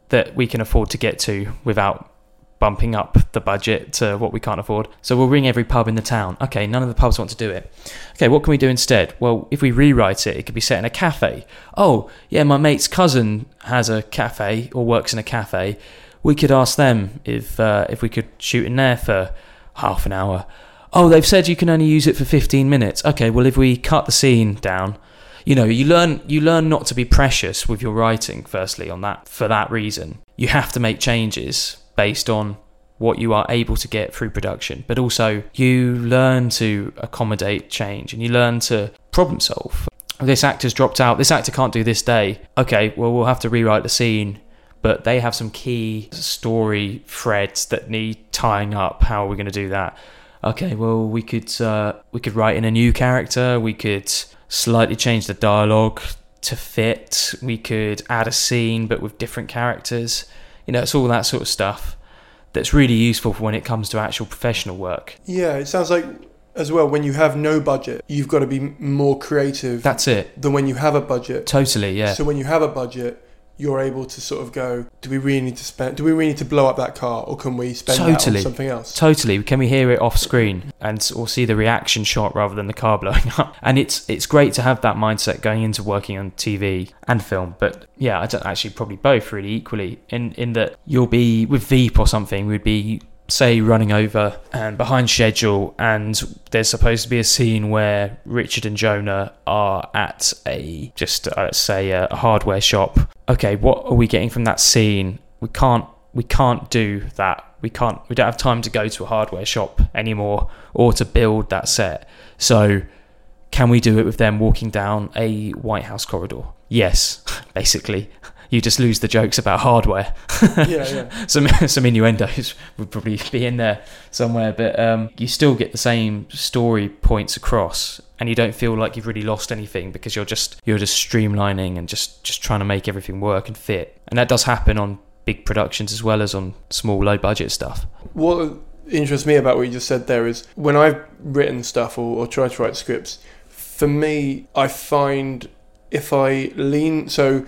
[SPEAKER 4] that we can afford to get to without bumping up the budget to what we can't afford. So we'll ring every pub in the town. Okay, none of the pubs want to do it. Okay, what can we do instead? Well, if we rewrite it, it could be set in a cafe. Oh, yeah, my mate's cousin has a cafe or works in a cafe. We could ask them if uh, if we could shoot in there for half an hour. Oh, they've said you can only use it for 15 minutes. Okay, well if we cut the scene down, you know, you learn you learn not to be precious with your writing firstly on that for that reason. You have to make changes based on what you are able to get through production, but also you learn to accommodate change and you learn to problem solve. This actor's dropped out. This actor can't do this day. Okay, well we'll have to rewrite the scene but they have some key story threads that need tying up. How are we going to do that? Okay, well we could uh, we could write in a new character. We could slightly change the dialogue to fit. We could add a scene but with different characters. You know, it's all that sort of stuff that's really useful for when it comes to actual professional work.
[SPEAKER 3] Yeah, it sounds like as well when you have no budget, you've got to be more creative
[SPEAKER 4] That's it.
[SPEAKER 3] than when you have a budget.
[SPEAKER 4] Totally, yeah.
[SPEAKER 3] So when you have a budget, you're able to sort of go, do we really need to spend? Do we really need to blow up that car, or can we spend
[SPEAKER 4] Totally.
[SPEAKER 3] on something else?
[SPEAKER 4] Totally. Can we hear it off screen and or see the reaction shot rather than the car blowing up? And it's it's great to have that mindset going into working on TV and film. But yeah, I don't actually probably both really equally. In in that you'll be with Veep or something, we'd be say running over and behind schedule and there's supposed to be a scene where Richard and Jonah are at a just uh, say a hardware shop. Okay what are we getting from that scene? We can't we can't do that. We can't we don't have time to go to a hardware shop anymore or to build that set. So can we do it with them walking down a White House corridor? Yes basically you just lose the jokes about hardware
[SPEAKER 3] yeah, yeah.
[SPEAKER 4] some some innuendos would probably be in there somewhere, but um, you still get the same story points across, and you don't feel like you've really lost anything because you're just you're just streamlining and just just trying to make everything work and fit, and that does happen on big productions as well as on small low budget stuff.
[SPEAKER 3] What interests me about what you just said there is when I've written stuff or, or tried to write scripts, for me, I find if I lean so.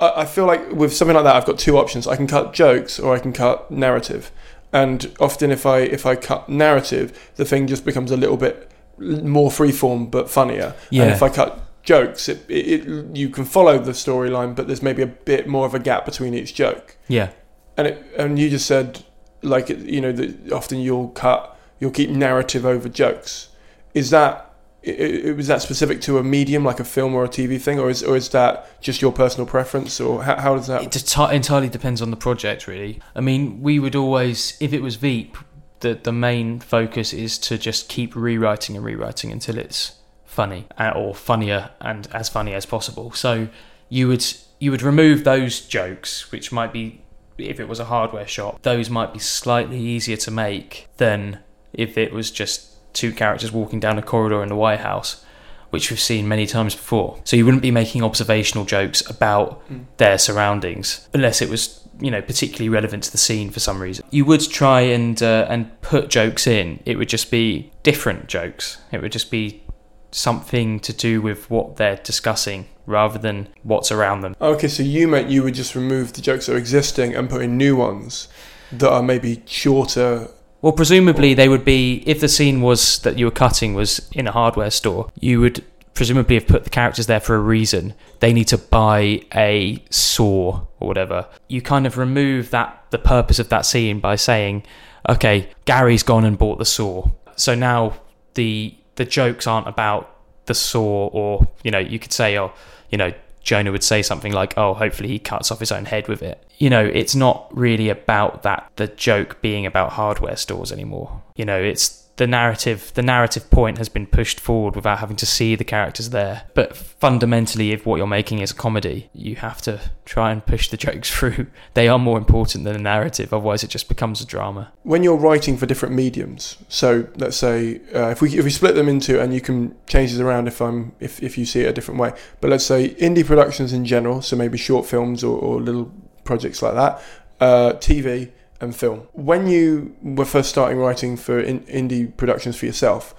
[SPEAKER 3] I I feel like with something like that, I've got two options. I can cut jokes or I can cut narrative. And often, if I if I cut narrative, the thing just becomes a little bit more freeform but funnier.
[SPEAKER 4] Yeah.
[SPEAKER 3] And if I cut jokes, it, it, it you can follow the storyline, but there's maybe a bit more of a gap between each joke.
[SPEAKER 4] Yeah,
[SPEAKER 3] And it, and you just said like you know that often you'll cut you'll keep narrative over jokes. Is that i- i- was that specific to a medium like a film or a TV thing, or is or is that just your personal preference, or how, how does that?
[SPEAKER 4] it just entirely depends on the project, really. I mean, we would always, if it was Veep, the the main focus is to just keep rewriting and rewriting until it's funny uh, or funnier and as funny as possible. So you would you would remove those jokes, which might be if it was a hardware shop, those might be slightly easier to make than if it was just two characters walking down a corridor in the White House, which we've seen many times before. So you wouldn't be making observational jokes about their surroundings unless it was you know particularly relevant to the scene for some reason. You would try and uh, and put jokes in. It would just be different jokes. It would just be something to do with what they're discussing rather than what's around them.
[SPEAKER 3] Okay, so you meant you would just remove the jokes that are existing and put in new ones that are maybe shorter.
[SPEAKER 4] Well, presumably they would be if the scene was that you were cutting was in a hardware store. You would presumably have put the characters there for a reason. They need to buy a saw or whatever. You kind of remove that the purpose of that scene by saying, "Okay, Gary's gone and bought the saw." So now the the jokes aren't about the saw, or you know, you could say, "Oh, you know." Jonah would say something like, "Oh, hopefully he cuts off his own head with it." You know, it's not really about that the joke being about hardware stores anymore. You know, it's the narrative the narrative point has been pushed forward without having to see the characters there. But fundamentally if what you're making is a comedy, you have to try and push the jokes through. They are more important than the narrative, otherwise it just becomes a drama.
[SPEAKER 3] When you're writing for different mediums, so let's say uh, if we if we split them into, and you can change this around if I'm if, if you see it a different way, but let's say indie productions in general, so maybe short films or, or little projects like that, uh, TV and film. When you were first starting writing for in, indie productions for yourself,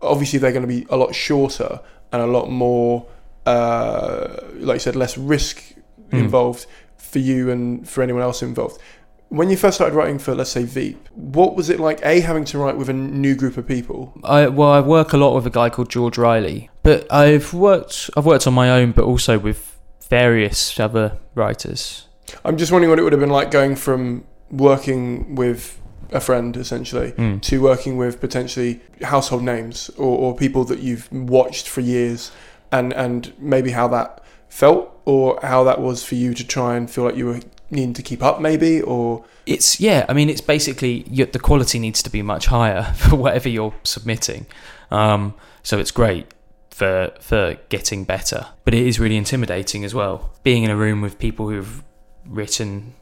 [SPEAKER 3] obviously they're going to be a lot shorter and a lot more, uh, like you said, less risk involved for you and for anyone else involved. When you first started writing for, let's say, Veep, what was it like? A having to write with a new group of people.
[SPEAKER 4] I well, I work a lot with a guy called George Riley, but I've worked I've worked on my own, but also with various other writers.
[SPEAKER 3] I'm just wondering what it would have been like going from working with a friend essentially
[SPEAKER 4] Mm.
[SPEAKER 3] to working with potentially household names or, or people that you've watched for years and and maybe how that felt or how that was for you to try and feel like you were needing to keep up maybe or
[SPEAKER 4] It's yeah, I mean, it's basically you, the quality needs to be much higher for whatever you're submitting. Um, so it's great for for getting better, but it is really intimidating as well. Being in a room with people who've written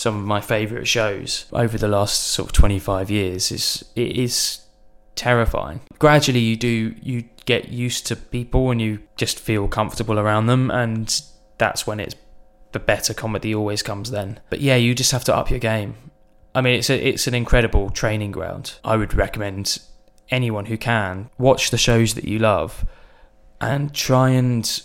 [SPEAKER 4] some of my favourite shows over the last sort of 25 years is it is terrifying. Gradually, you do you get used to people and you just feel comfortable around them, and that's when it's the better comedy always comes then. But yeah, you just have to up your game. I mean, it's a, it's an incredible training ground. I would recommend anyone who can watch the shows that you love and try and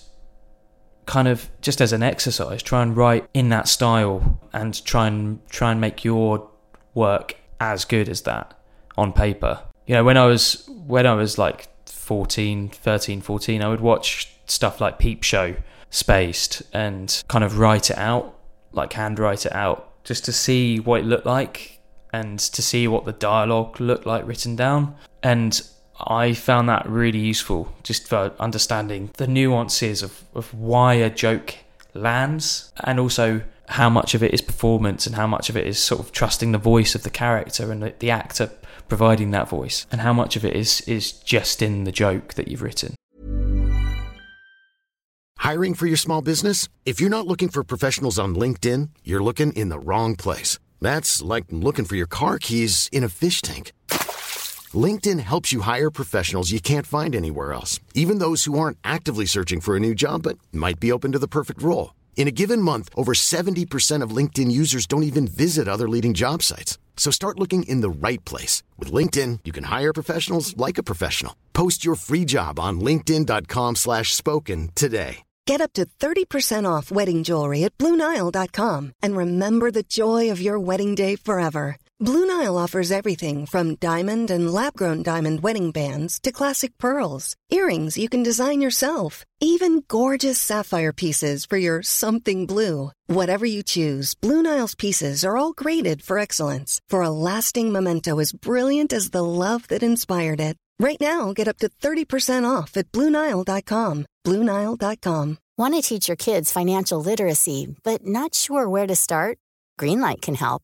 [SPEAKER 4] kind of just as an exercise try and write in that style and try and try and make your work as good as that on paper. You know when i was when i was like 14 13 14 i would watch stuff like peep show spaced and kind of write it out like handwrite it out just to see what it looked like and to see what the dialogue looked like written down. And I found that really useful just for understanding the nuances of, of why a joke lands and also how much of it is performance and how much of it is sort of trusting the voice of the character and the, the actor providing that voice and how much of it is is just in the joke that you've written.
[SPEAKER 5] Hiring for your small business? If you're not looking for professionals on LinkedIn, you're looking in the wrong place. That's like looking for your car keys in a fish tank. LinkedIn helps you hire professionals you can't find anywhere else, even those who aren't actively searching for a new job but might be open to the perfect role. In a given month, over 70% of LinkedIn users don't even visit other leading job sites. So start looking in the right place. With LinkedIn, you can hire professionals like a professional. Post your free job on linkedin.com slash spoken today.
[SPEAKER 6] Get up to 30% off wedding jewelry at BlueNile.com and remember the joy of your wedding day forever. Blue Nile offers everything from diamond and lab grown diamond wedding bands to classic pearls, earrings you can design yourself, even gorgeous sapphire pieces for your something blue. Whatever you choose, Blue Nile's pieces are all graded for excellence for a lasting memento as brilliant as the love that inspired it. Right now, get up to 30% off at BlueNile.com. BlueNile.com.
[SPEAKER 7] Want to teach your kids financial literacy, but not sure where to start? Greenlight can help.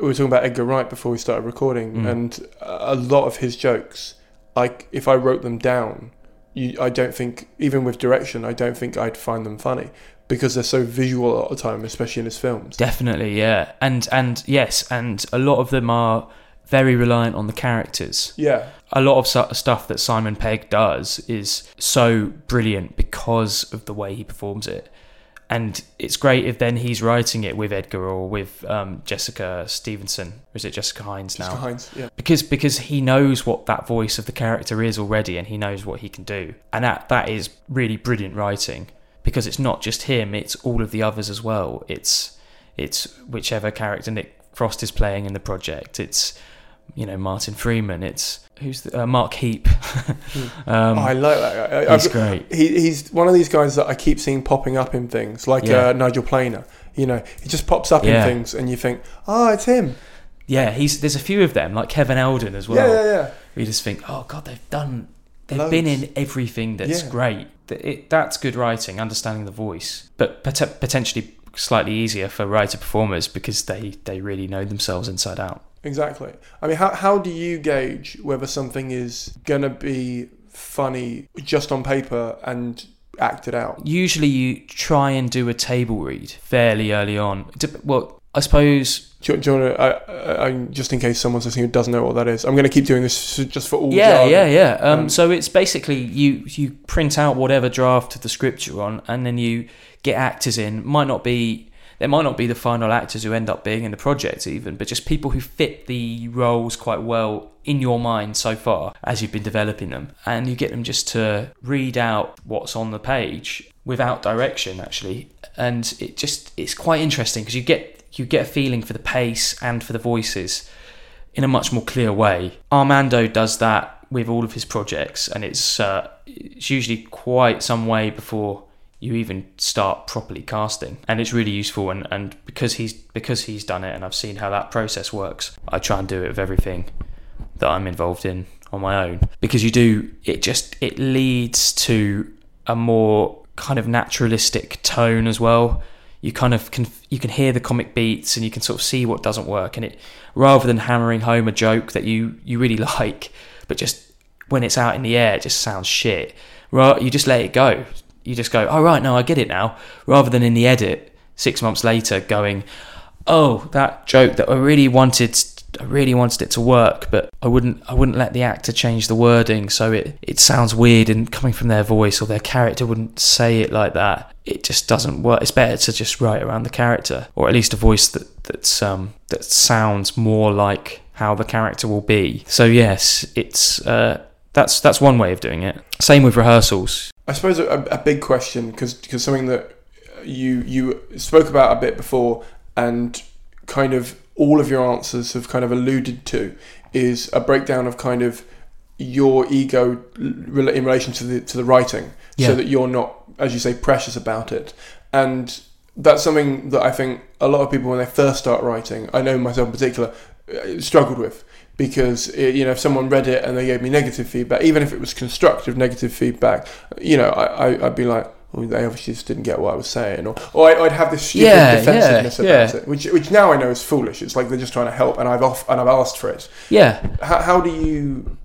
[SPEAKER 3] we were talking about Edgar Wright before we started recording,
[SPEAKER 4] Mm.
[SPEAKER 3] and a lot of his jokes, like if I wrote them down, you, I don't think even with direction, I don't think I'd find them funny because they're so visual a lot of the time, especially in his films.
[SPEAKER 4] Definitely, yeah. And and yes, and a lot of them are very reliant on the characters.
[SPEAKER 3] Yeah,
[SPEAKER 4] a lot of stuff that Simon Pegg does is so brilliant because of the way he performs it. And it's great if then he's writing it with Edgar or with um, Jessica Stevenson. Or is it Jessica Hynes now?
[SPEAKER 3] Jessica Hynes, yeah.
[SPEAKER 4] Because because he knows what that voice of the character is already, and he knows what he can do, and that that is really brilliant writing. Because it's not just him; it's all of the others as well. It's it's whichever character Nick Frost is playing in the project. It's you know Martin Freeman. It's who's the, uh, Mark Heap. um,
[SPEAKER 3] Oh, I like that guy. I-
[SPEAKER 4] he's
[SPEAKER 3] I've-
[SPEAKER 4] great.
[SPEAKER 3] He, he's one of these guys that I keep seeing popping up in things, like
[SPEAKER 4] Yeah.
[SPEAKER 3] uh, Nigel Planer. You know, he just pops up
[SPEAKER 4] Yeah.
[SPEAKER 3] in things, and you think, oh, it's him.
[SPEAKER 4] yeah, he's there's a few of them like Kevin Eldon as well.
[SPEAKER 3] Yeah, yeah, yeah.
[SPEAKER 4] We just think, oh god, they've done, they've
[SPEAKER 3] Loads.
[SPEAKER 4] been in everything that's
[SPEAKER 3] Yeah.
[SPEAKER 4] great. Th- It, that's good writing, understanding the voice, but pot- potentially slightly easier for writer performers because they they really know themselves inside out.
[SPEAKER 3] Exactly. I mean, how, how do you gauge whether something is going to be funny just on paper and acted out?
[SPEAKER 4] Usually, you try and do a table read fairly early on. Well, I suppose
[SPEAKER 3] Do you, do you want to, I, I, just in case someone's listening who doesn't know what that is, I'm going to keep doing this just for all.
[SPEAKER 4] yeah,
[SPEAKER 3] jargon.
[SPEAKER 4] yeah, yeah. Um,
[SPEAKER 3] Um,
[SPEAKER 4] so it's basically you you print out whatever draft of the script you're on, and then you get actors in. Might not be there might not be the final actors who end up being in the project even, but just people who fit the roles quite well in your mind so far as you've been developing them, and you get them just to read out what's on the page without direction actually, and it just it's quite interesting because you get you get a feeling for the pace and for the voices in a much more clear way. Armando does that with all of his projects, and it's uh, it's usually quite some way before you even start properly casting, and it's really useful. And, and because he's because he's done it, and I've seen how that process works, I try and do it with everything that I'm involved in on my own. Because you do it just it leads to a more kind of naturalistic tone as well. You kind of can you can hear the comic beats and you can sort of see what doesn't work. And it rather than hammering home a joke that you you really like but just when it's out in the air it just sounds shit. Right you just let it go you just go oh right no I get it now rather than in the edit 6 months later going oh that joke that I really wanted I really wanted it to work, but I wouldn't I wouldn't let the actor change the wording so it, it sounds weird and coming from their voice or their character wouldn't say it like that. It just doesn't work. It's better to just write around the character or at least a voice that that's um that sounds more like how the character will be. So yes, it's uh that's that's one way of doing it. Same with rehearsals.
[SPEAKER 3] I suppose a, a big question because because something that you you spoke about a bit before and kind of all of your answers have kind of alluded to is a breakdown of kind of your ego in relation to the to the writing,
[SPEAKER 4] Yeah.
[SPEAKER 3] so that you're not, as you say, precious about it, and that's something that I think a lot of people when they first start writing, I know myself in particular, uh, struggled with because uh, you know if someone read it and they gave me negative feedback, even if it was constructive negative feedback, you know I, I I'd be like. Well, they obviously just didn't get what I was saying, or, or I, I'd have this stupid
[SPEAKER 4] Yeah,
[SPEAKER 3] defensiveness
[SPEAKER 4] yeah,
[SPEAKER 3] about
[SPEAKER 4] yeah.
[SPEAKER 3] it, which, which now I know is foolish. It's like they're just trying to help, and I've off and I've asked for it.
[SPEAKER 4] Yeah.
[SPEAKER 3] How, how do you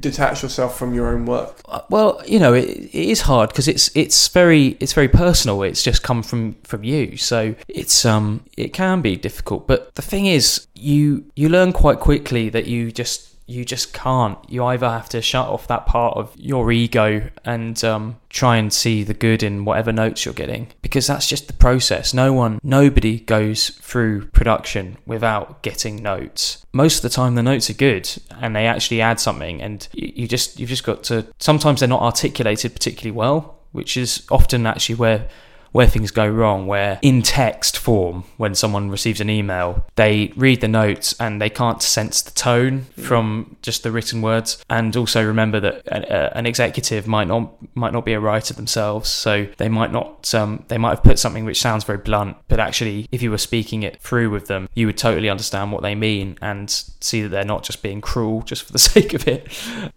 [SPEAKER 3] detach yourself from your own work?
[SPEAKER 4] Uh, Well, you know, it, it is hard because it's it's very it's very personal. It's just come from from you, so it's um it can be difficult. But the thing is, you you learn quite quickly that you just you just can't. You either have to shut off that part of your ego and um, try and see the good in whatever notes you're getting, because that's just the process. No one, nobody goes through production without getting notes. Most of the time, the notes are good and they actually add something, and you, you just you've just got to. Sometimes they're not articulated particularly well, which is often actually where where things go wrong, where in text form, when someone receives an email, they read the notes and they can't sense the tone from just the written words. And also remember that an executive might not might not be a writer themselves, so they might not um, they might have put something which sounds very blunt, but actually, if you were speaking it through with them, you would totally understand what they mean and see that they're not just being cruel just for the sake of it.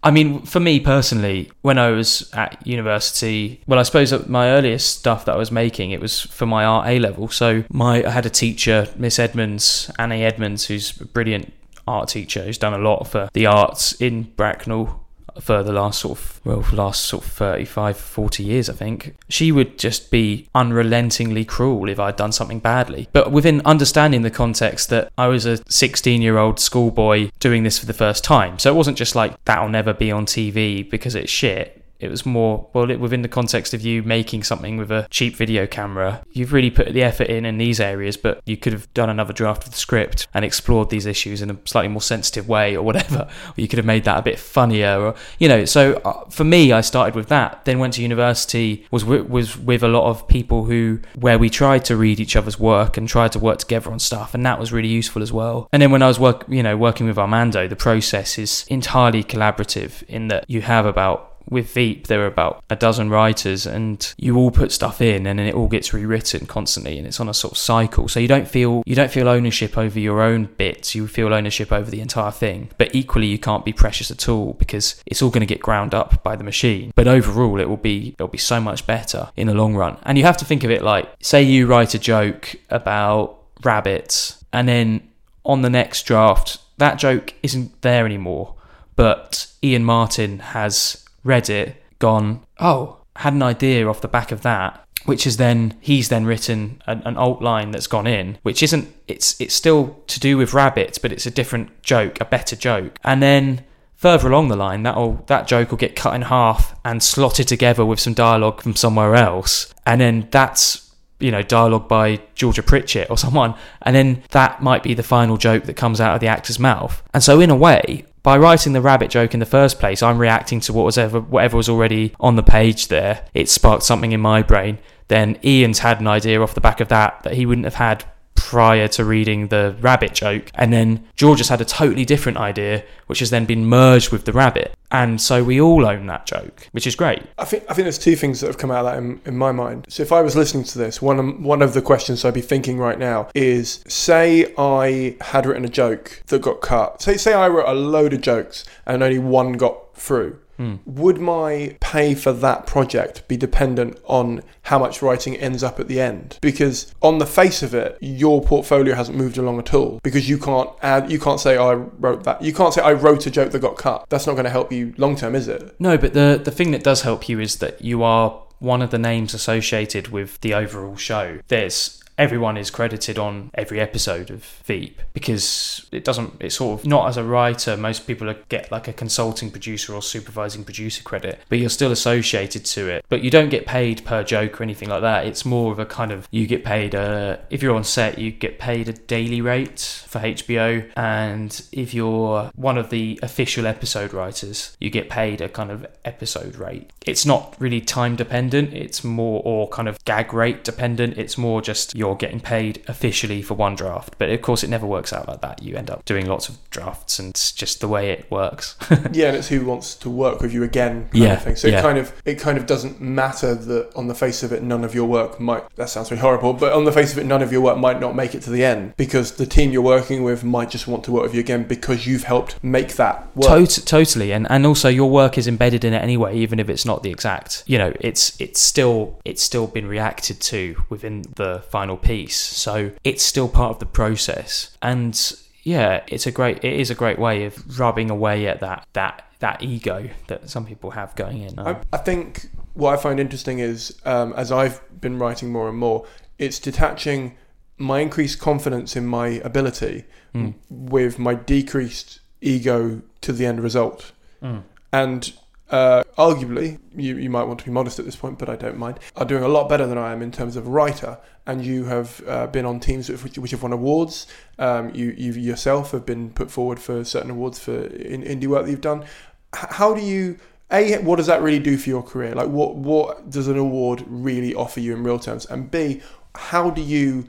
[SPEAKER 4] I mean, for me personally, when I was at university, well, I suppose my earliest stuff that I was making, it was for my art A level. So my I had a teacher, Miss Edmonds, Annie Edmonds, who's a brilliant art teacher who's done a lot for the arts in Bracknell for the last sort of well last sort of 35 40 years i think. She would just be unrelentingly cruel if i'd done something badly. But within understanding the context that i was a 16 year old schoolboy doing this for the first time. So it wasn't just like that'll never be on tv because it's shit it was more well it, within the context of you making something with a cheap video camera you've really put the effort in in these areas but you could have done another draft of the script and explored these issues in a slightly more sensitive way or whatever. Or you could have made that a bit funnier or you know so uh, for me I started with that then went to university was with, was with a lot of people who where we tried to read each other's work and tried to work together on stuff and that was really useful as well. And then when I was work you know working with Armando the process is entirely collaborative in that you have about with Veep, there are about a dozen writers, and you all put stuff in, and then it all gets rewritten constantly, and it's on a sort of cycle. So you don't feel you don't feel ownership over your own bits. You feel ownership over the entire thing. But equally, you can't be precious at all because it's all going to get ground up by the machine. But overall, it will be it'll be so much better in the long run. And you have to think of it like, say you write a joke about rabbits, and then on the next draft, that joke isn't there anymore. But Ian Martin has read it, gone, oh, had an idea off the back of that. which is then he's then written an, an alt line that's gone in, which isn't it's it's still to do with rabbits, but it's a different joke, a better joke, and then further along the line that'll that joke will get cut in half and slotted together with some dialogue from somewhere else. And then that's you know dialogue by Georgia Pritchett or someone. And then that might be the final joke that comes out of the actor's mouth. And so in a way by writing the rabbit joke in the first place I'm reacting to what was ever whatever was already on the page there. It sparked something in my brain. Then Ian's had an idea off the back of that that he wouldn't have had prior to reading the rabbit joke. And then George has had a totally different idea, which has then been merged with the rabbit. And so we all own that joke, which is great.
[SPEAKER 3] I think I think there's two things that have come out of that in, in my mind. So if I was listening to this, one of, one of the questions I'd be thinking right now is: say I had written a joke that got cut. Say say I wrote a load of jokes and only one got through.
[SPEAKER 4] Hmm.
[SPEAKER 3] Would my pay for that project be dependent on how much writing ends up at the end? Because on the face of it, your portfolio hasn't moved along at all. Because you can't add, you can't say I wrote that. You can't say I wrote a joke that got cut. That's not going to help you long term, is it?
[SPEAKER 4] No, but the the thing that does help you is that you are one of the names associated with the overall show. There's everyone is credited on every episode of Veep because it doesn't it's sort of not as a writer most people get like a consulting producer or supervising producer credit but you're still associated to it. But you don't get paid per joke or anything like that. It's more of a kind of you get paid a if you're on set you get paid a daily rate for HBO and if you're one of the official episode writers you get paid a kind of episode rate. It's not really time dependent. It's more or kind of gag rate dependent. It's more just you're getting paid officially for one draft but of course it never works out like that you end up doing lots of drafts and it's just the way it works
[SPEAKER 3] yeah, and it's who wants to work with you again, kind
[SPEAKER 4] Yeah,
[SPEAKER 3] of thing. So
[SPEAKER 4] yeah.
[SPEAKER 3] it kind of it kind of doesn't matter that on the face of it, none of your work might. That sounds really horrible, but on the face of it, none of your work might not make it to the end because the team you're working with might just want to work with you again because you've helped make that work.
[SPEAKER 4] Tot- totally, and and also your work is embedded in it anyway, even if it's not the exact. You know, it's it's still it's still been reacted to within the final piece, so it's still part of the process. And yeah, it's a great it is a great way of rubbing away at that that that ego that some people have going in.
[SPEAKER 3] I, I think what I find interesting is um, as I've been writing more and more, it's detaching my increased confidence in my ability
[SPEAKER 4] Mm.
[SPEAKER 3] with my decreased ego to the end result.
[SPEAKER 4] Mm.
[SPEAKER 3] And uh, arguably, you, you might want to be modest at this point, but I don't mind, are doing a lot better than I am in terms of writer. And you have uh, been on teams which, which have won awards. Um, you, you yourself have been put forward for certain awards for in, indie work that you've done. How do you a what does that really do for your career like what what does an award really offer you in real terms and b how do you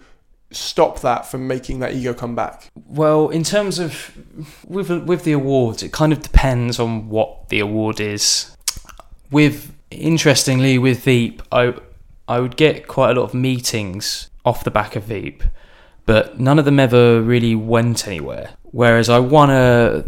[SPEAKER 3] stop that from making that ego come back
[SPEAKER 4] Well, in terms of with with the awards, it kind of depends on what the award is. With interestingly, with Veep, I I would get quite a lot of meetings off the back of Veep, but none of them ever really went anywhere. Whereas I won a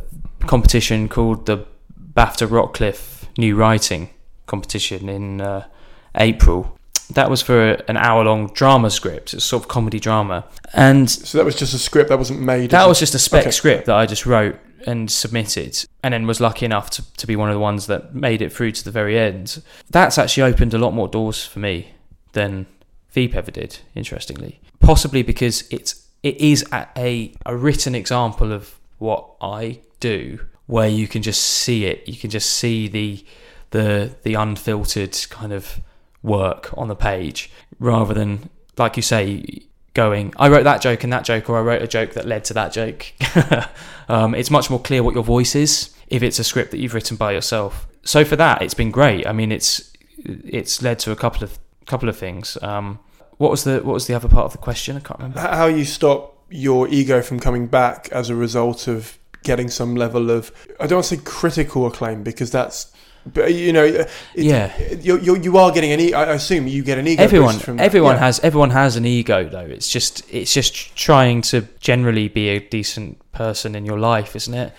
[SPEAKER 4] competition called the BAFTA Rocliffe New Writing competition in uh, April. That was for an hour long drama script. It's sort of comedy drama, and
[SPEAKER 3] so that was just a script that wasn't made
[SPEAKER 4] that
[SPEAKER 3] as
[SPEAKER 4] was just a spec
[SPEAKER 3] Okay.
[SPEAKER 4] script that I just wrote and submitted, and then was lucky enough to, to be one of the ones that made it through to the very end. That's actually opened a lot more doors for me than Veep ever did. Interestingly, possibly because it's it is a, a a written example of what I do, where you can just see it. You can just see the the the unfiltered kind of work on the page, rather than like you say going, I wrote that joke and that joke, or I wrote a joke that led to that joke. um, it's much more clear what your voice is if it's a script that you've written by yourself. So for that, it's been great. I mean, it's it's led to a couple of couple of things. Um, what was the what was the other part of the question? I can't remember.
[SPEAKER 3] How you stop your ego from coming back as a result of getting some level of I don't want to say critical acclaim because that's but uh, you know uh, it,
[SPEAKER 4] Yeah.
[SPEAKER 3] you you you are getting an e- I assume you get an ego
[SPEAKER 4] everyone
[SPEAKER 3] from
[SPEAKER 4] everyone
[SPEAKER 3] Yeah.
[SPEAKER 4] has everyone has an ego though. It's just it's just trying to generally be a decent person in your life isn't it?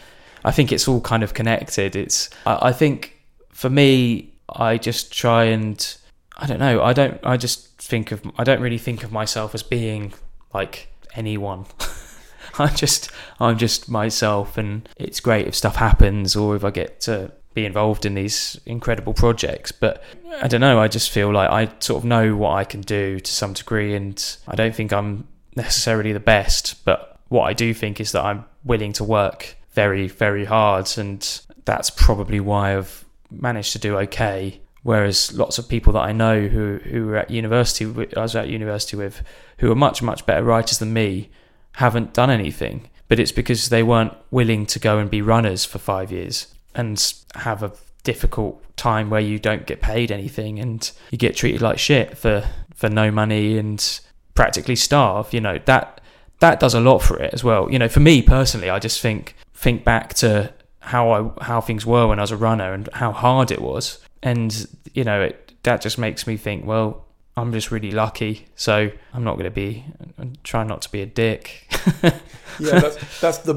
[SPEAKER 4] I think it's all kind of connected. It's i, I think for me i just try and i don't know i don't i just think of i don't really think of myself as being like anyone. I just I'm just myself and it's great if stuff happens or if I get to be involved in these incredible projects. But I don't know. I just feel like I sort of know what I can do to some degree, and I don't think I'm necessarily the best. But what I do think is that I'm willing to work very, very hard, and that's probably why I've managed to do okay. Whereas lots of people that I know who who were at university, I was at university with, who are much much better writers than me, haven't done anything. But it's because they weren't willing to go and be runners for five years and have a difficult time where you don't get paid anything and you get treated like shit for for no money and practically starve. You know that that does a lot for it as well. You know, for me personally, I just think think back to how I how things were when I was a runner and how hard it was, and you know it, that just makes me think, well, I'm just really lucky, so I'm not going to be I'm trying not to be a dick.
[SPEAKER 3] yeah, that's, that's the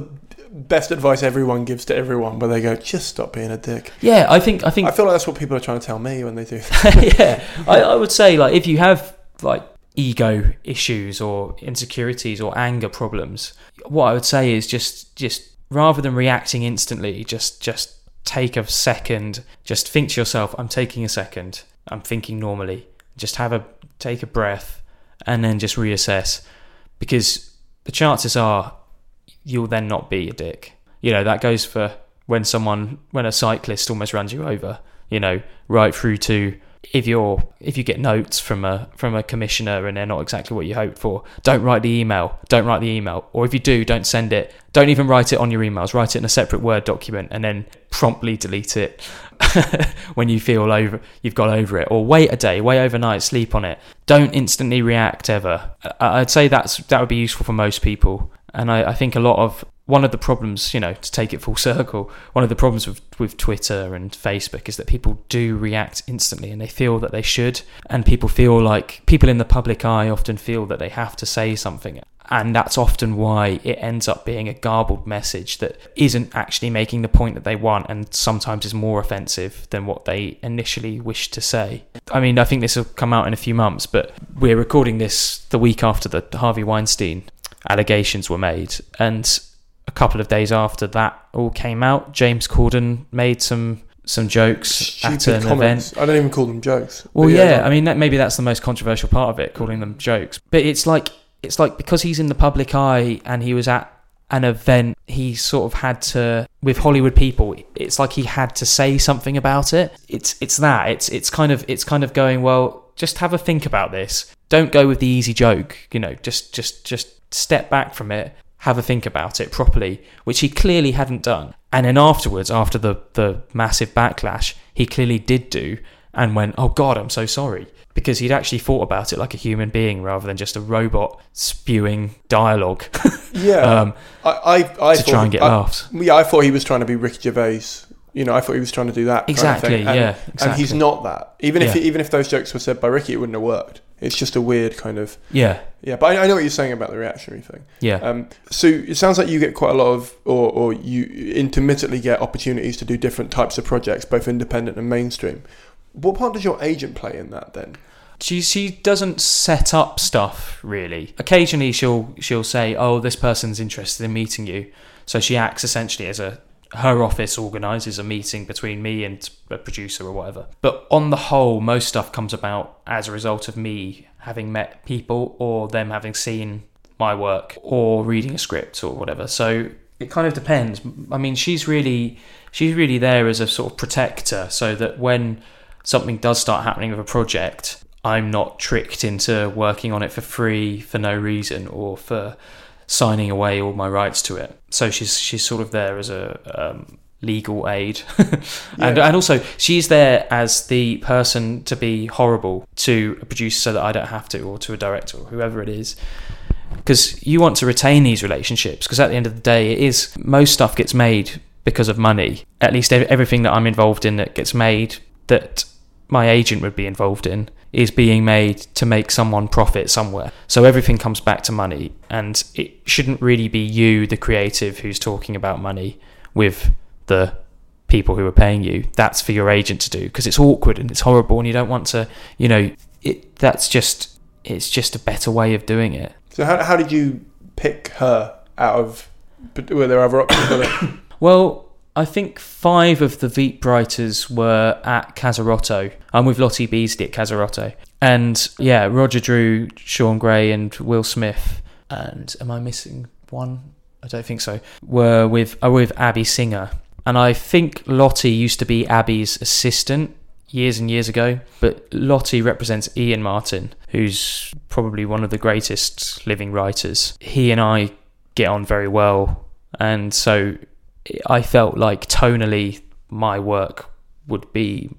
[SPEAKER 3] best advice everyone gives to everyone, where they go, just stop being a dick.
[SPEAKER 4] Yeah, I think I think
[SPEAKER 3] I feel like that's what people are trying to tell me when they do.
[SPEAKER 4] yeah, I, I would say like if you have like ego issues or insecurities or anger problems, what I would say is just just rather than reacting instantly, just just take a second, just think to yourself, I'm taking a second, I'm thinking normally. Just have a take a breath and then just reassess because the chances are you'll then not be a dick. You know, that goes for when someone when a cyclist almost runs you over, you know, right through to if you're if you get notes from a from a commissioner and they're not exactly what you hoped for, don't write the email. Don't write the email. Or if you do, don't send it. Don't even write it on your emails. Write it in a separate Word document and then promptly delete it when you feel over you've got over it. Or wait a day, wait overnight, sleep on it. Don't instantly react ever. I'd say that's that would be useful for most people. And I, I think a lot of one of the problems, you know, to take it full circle, one of the problems with, with Twitter and Facebook is that people do react instantly and they feel that they should. And people feel like people in the public eye often feel that they have to say something. And that's often why it ends up being a garbled message that isn't actually making the point that they want and sometimes is more offensive than what they initially wished to say. I mean, I think this will come out in a few months, but we're recording this the week after the Harvey Weinstein allegations were made. And a couple of days after that all came out, James Corden made some some jokes
[SPEAKER 3] Stupid
[SPEAKER 4] at an
[SPEAKER 3] comments.
[SPEAKER 4] event.
[SPEAKER 3] I don't even call them jokes.
[SPEAKER 4] Well, yeah,
[SPEAKER 3] like-
[SPEAKER 4] I mean, that, maybe that's the most controversial part of it, calling them jokes. But it's like it's like because he's in the public eye and he was at an event, he sort of had to with Hollywood people. It's like he had to say something about it. It's it's that. It's it's kind of it's kind of going well. Just have a think about this. Don't go with the easy joke. You know, just just just step back from it. Have a think about it properly, which he clearly hadn't done. And then afterwards, after the the massive backlash, he clearly did do and went, "Oh God, I'm so sorry." Because he'd actually thought about it like a human being rather than just a robot spewing dialogue.
[SPEAKER 3] Yeah,
[SPEAKER 4] um,
[SPEAKER 3] I, I, I
[SPEAKER 4] to
[SPEAKER 3] thought,
[SPEAKER 4] try and get
[SPEAKER 3] I,
[SPEAKER 4] laughs.
[SPEAKER 3] Yeah, I thought he was trying to be Ricky Gervais. You know, I thought he was trying to do that. kind of
[SPEAKER 4] Exactly.
[SPEAKER 3] And,
[SPEAKER 4] yeah,
[SPEAKER 3] And he's not that. Even if
[SPEAKER 4] Yeah.
[SPEAKER 3] even if those jokes were said by Ricky, it wouldn't have worked. It's just a weird kind of
[SPEAKER 4] yeah,
[SPEAKER 3] yeah. But I, I know what you're saying about the reactionary thing.
[SPEAKER 4] yeah.
[SPEAKER 3] Um, so it sounds like you get quite a lot of, or, or you intermittently get opportunities to do different types of projects, both independent and mainstream. What part does your agent play in that then?
[SPEAKER 4] she she doesn't set up stuff really. Occasionally she'll she'll say, "Oh, this person's interested in meeting you," so she acts essentially as a her office organises a meeting between me and a producer or whatever. But on the whole, most stuff comes about as a result of me having met people or them having seen my work or reading a script or whatever. So it kind of depends. I mean, she's really she's really there as a sort of protector, so that when something does start happening with a project, I'm not tricked into working on it for free for no reason or for signing away all my rights to it. So she's she's sort of there as a um, legal aid, and
[SPEAKER 3] Yeah.
[SPEAKER 4] and also she's there as the person to be horrible to a producer so that I don't have to, or to a director or whoever it is because you want to retain these relationships because at the end of the day it is most stuff gets made because of money at least everything that i'm involved in that gets made that my agent would be involved in is being made to make someone profit somewhere so everything comes back to money and it shouldn't really be you the creative who's talking about money with the people who are paying you that's for your agent to do because it's awkward and it's horrible and you don't want to you know it that's just it's just a better way of doing it
[SPEAKER 3] So how, how did you pick her out of? Were there other options?
[SPEAKER 4] Well, I think five of the Veep writers were at Casarotto. I'm with Lottie Beasley at Casarotto. And yeah, Roger Drew, Sean Gray, and Will Smith. And am I missing one? I don't think so. Were with are with Abby Singer. And I think Lottie used to be Abby's assistant years and years ago. But Lottie represents Ian Martin, who's probably one of the greatest living writers. He and I get on very well. And so I felt like tonally my work would be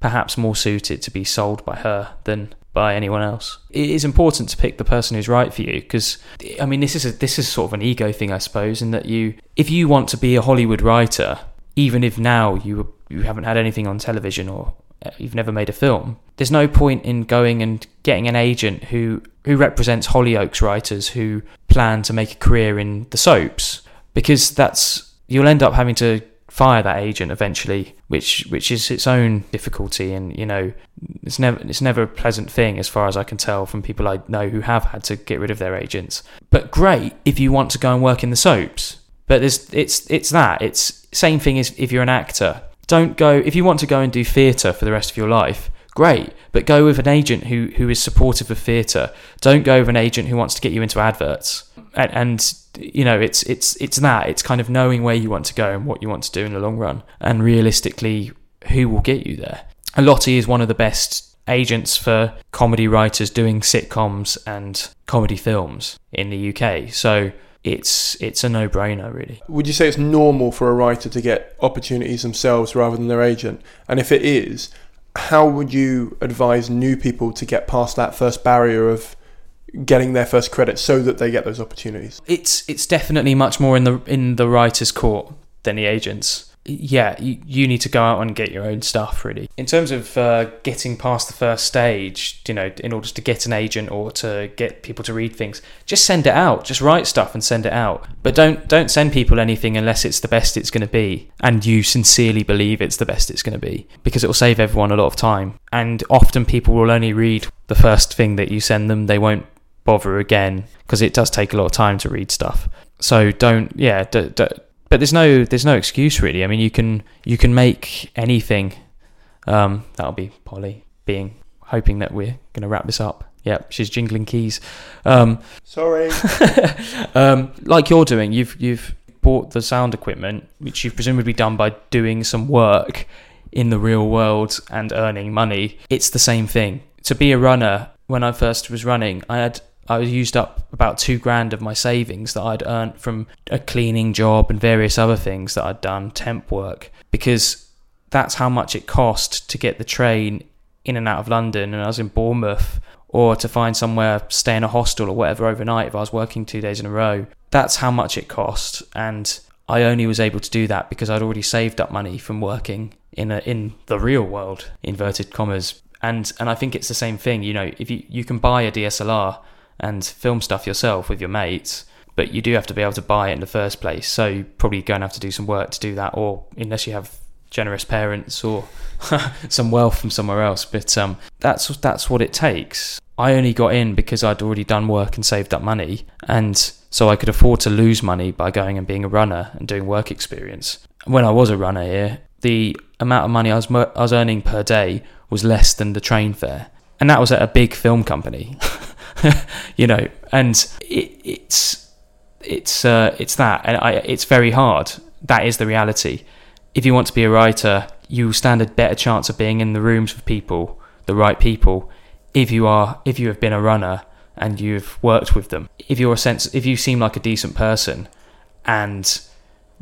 [SPEAKER 4] perhaps more suited to be sold by her than by anyone else. It is important to pick the person who's right for you because I mean this is a, this is sort of an ego thing I suppose in that you if you want to be a Hollywood writer even if now you you haven't had anything on television or uh, you've never made a film there's no point in going and getting an agent who who represents Hollyoaks writers who plan to make a career in the soaps because that's you'll end up having to fire that agent eventually, which which is its own difficulty, and you know it's never it's never a pleasant thing as far as I can tell from people I know who have had to get rid of their agents. But great if you want to go and work in the soaps. But there's it's it's that it's same thing as if you're an actor. Don't go if you want to go and do theatre for the rest of your life. Great, but go with an agent who who is supportive of theatre. Don't go with an agent who wants to get you into adverts. And, and you know it's it's it's that it's kind of knowing where you want to go and what you want to do in the long run and realistically who will get you there. Lottie is one of the best agents for comedy writers doing sitcoms and comedy films in the UK so it's it's a no-brainer really.
[SPEAKER 3] Would you say it's normal for a writer to get opportunities themselves rather than their agent? And if it is, how would you advise new people to get past that first barrier of getting their first credit so that they get those opportunities?
[SPEAKER 4] it's it's definitely much more in the in the writer's court than the agents yeah, you, you need to go out and get your own stuff, really. In terms of uh, getting past the first stage, you know, in order to get an agent or to get people to read things, just send it out. Just write stuff and send it out. But don't don't send people anything unless it's the best it's going to be, and you sincerely believe it's the best it's going to be, because it will save everyone a lot of time. And often people will only read the first thing that you send them. They won't bother again because it does take a lot of time to read stuff. So don't, yeah, d- d- but there's no there's no excuse really. I mean, you can you can make anything. Um, that'll be Polly being hoping that we're going to wrap this up. Yep, she's jingling keys. Um,
[SPEAKER 3] Sorry.
[SPEAKER 4] um, like you're doing, you've you've bought the sound equipment, which you've presumably done by doing some work in the real world and earning money. It's the same thing. To be a runner, when I first was running, I had I used up about two grand of my savings that I'd earned from a cleaning job and various other things that I'd done, temp work, because that's how much it cost to get the train in and out of London. And I was in Bournemouth, or to find somewhere, stay in a hostel or whatever overnight if I was working two days in a row. That's how much it cost. And I only was able to do that because I'd already saved up money from working in a, in the real world, inverted commas. And and I think it's the same thing. You know, if you, you can buy a DSLR and film stuff yourself with your mates, but you do have to be able to buy it in the first place. So you're probably going to have to do some work to do that, or unless you have generous parents or some wealth from somewhere else. But um, that's that's what it takes. I only got in because I'd already done work and saved up money, and so I could afford to lose money by going and being a runner and doing work experience. When I was a runner here, the amount of money I was I was earning per day was less than the train fare, and that was at a big film company. you know, and it, it's it's uh, it's that, and I, it's very hard. That is the reality. If you want to be a writer, you stand a better chance of being in the rooms with people, the right people, if you are if you have been a runner and you've worked with them. If you're a sense, if you seem like a decent person, and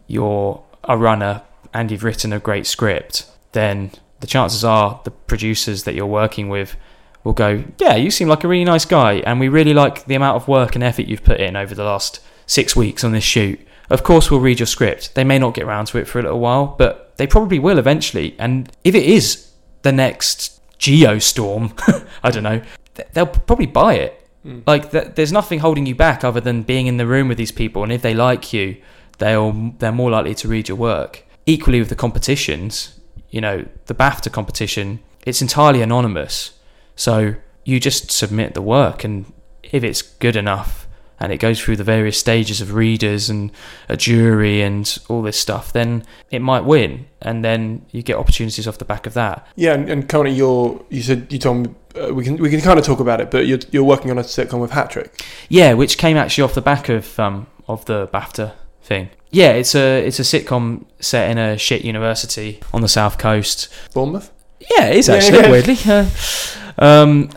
[SPEAKER 4] you're a runner and you've written a great script, then the chances are the producers that you're working with will go, Yeah, you seem like a really nice guy, and we really like the amount of work and effort you've put in over the last six weeks on this shoot. Of course, we'll read your script. They may not get around to it for a little while, but they probably will eventually. And if it is the next Geostorm, I don't know, they'll probably buy it. Hmm. Like, there's nothing holding you back other than being in the room with these people, and if they like you, they'll they're more likely to read your work. Equally with the competitions, you know, the BAFTA competition, it's entirely anonymous. So you just submit the work, and if it's good enough, and it goes through the various stages of readers and a jury and all this stuff, then it might win, and then you get opportunities off the back of that.
[SPEAKER 3] Yeah, and, and currently you're you said you told me uh, we can we can kind of talk about it, but you're you're working on a sitcom with Hat Trick.
[SPEAKER 4] Yeah, which came actually off the back of um of the BAFTA thing. Yeah, it's a it's a sitcom set in a shit university on the south coast.
[SPEAKER 3] Bournemouth.
[SPEAKER 4] Yeah, it is
[SPEAKER 3] Yeah,
[SPEAKER 4] actually
[SPEAKER 3] yeah.
[SPEAKER 4] weirdly. Uh, um,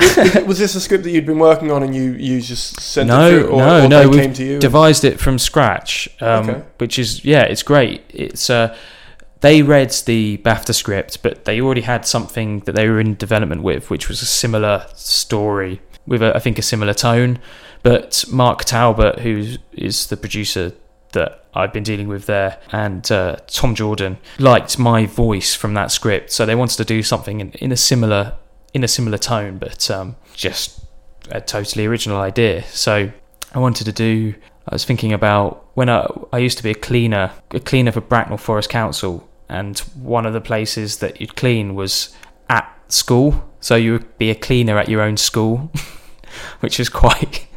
[SPEAKER 3] was this a script that you'd been working on and you you just sent
[SPEAKER 4] no,
[SPEAKER 3] it through, or,
[SPEAKER 4] no,
[SPEAKER 3] or
[SPEAKER 4] no.
[SPEAKER 3] they
[SPEAKER 4] We've
[SPEAKER 3] came to you?
[SPEAKER 4] devised it from scratch, um,
[SPEAKER 3] Okay.
[SPEAKER 4] which is yeah, it's great. It's uh, they read the BAFTA script, but they already had something that they were in development with, which was a similar story with a, I think a similar tone. But Mark Talbot, who is the producer that I've been dealing with there, and uh, Tom Jordan liked my voice from that script, so they wanted to do something in, in a similar in a similar tone, but um, just a totally original idea. So I wanted to do. I was thinking about when I I used to be a cleaner, a cleaner for Bracknell Forest Council, and one of the places that you'd clean was at school. So you would be a cleaner at your own school, which is quite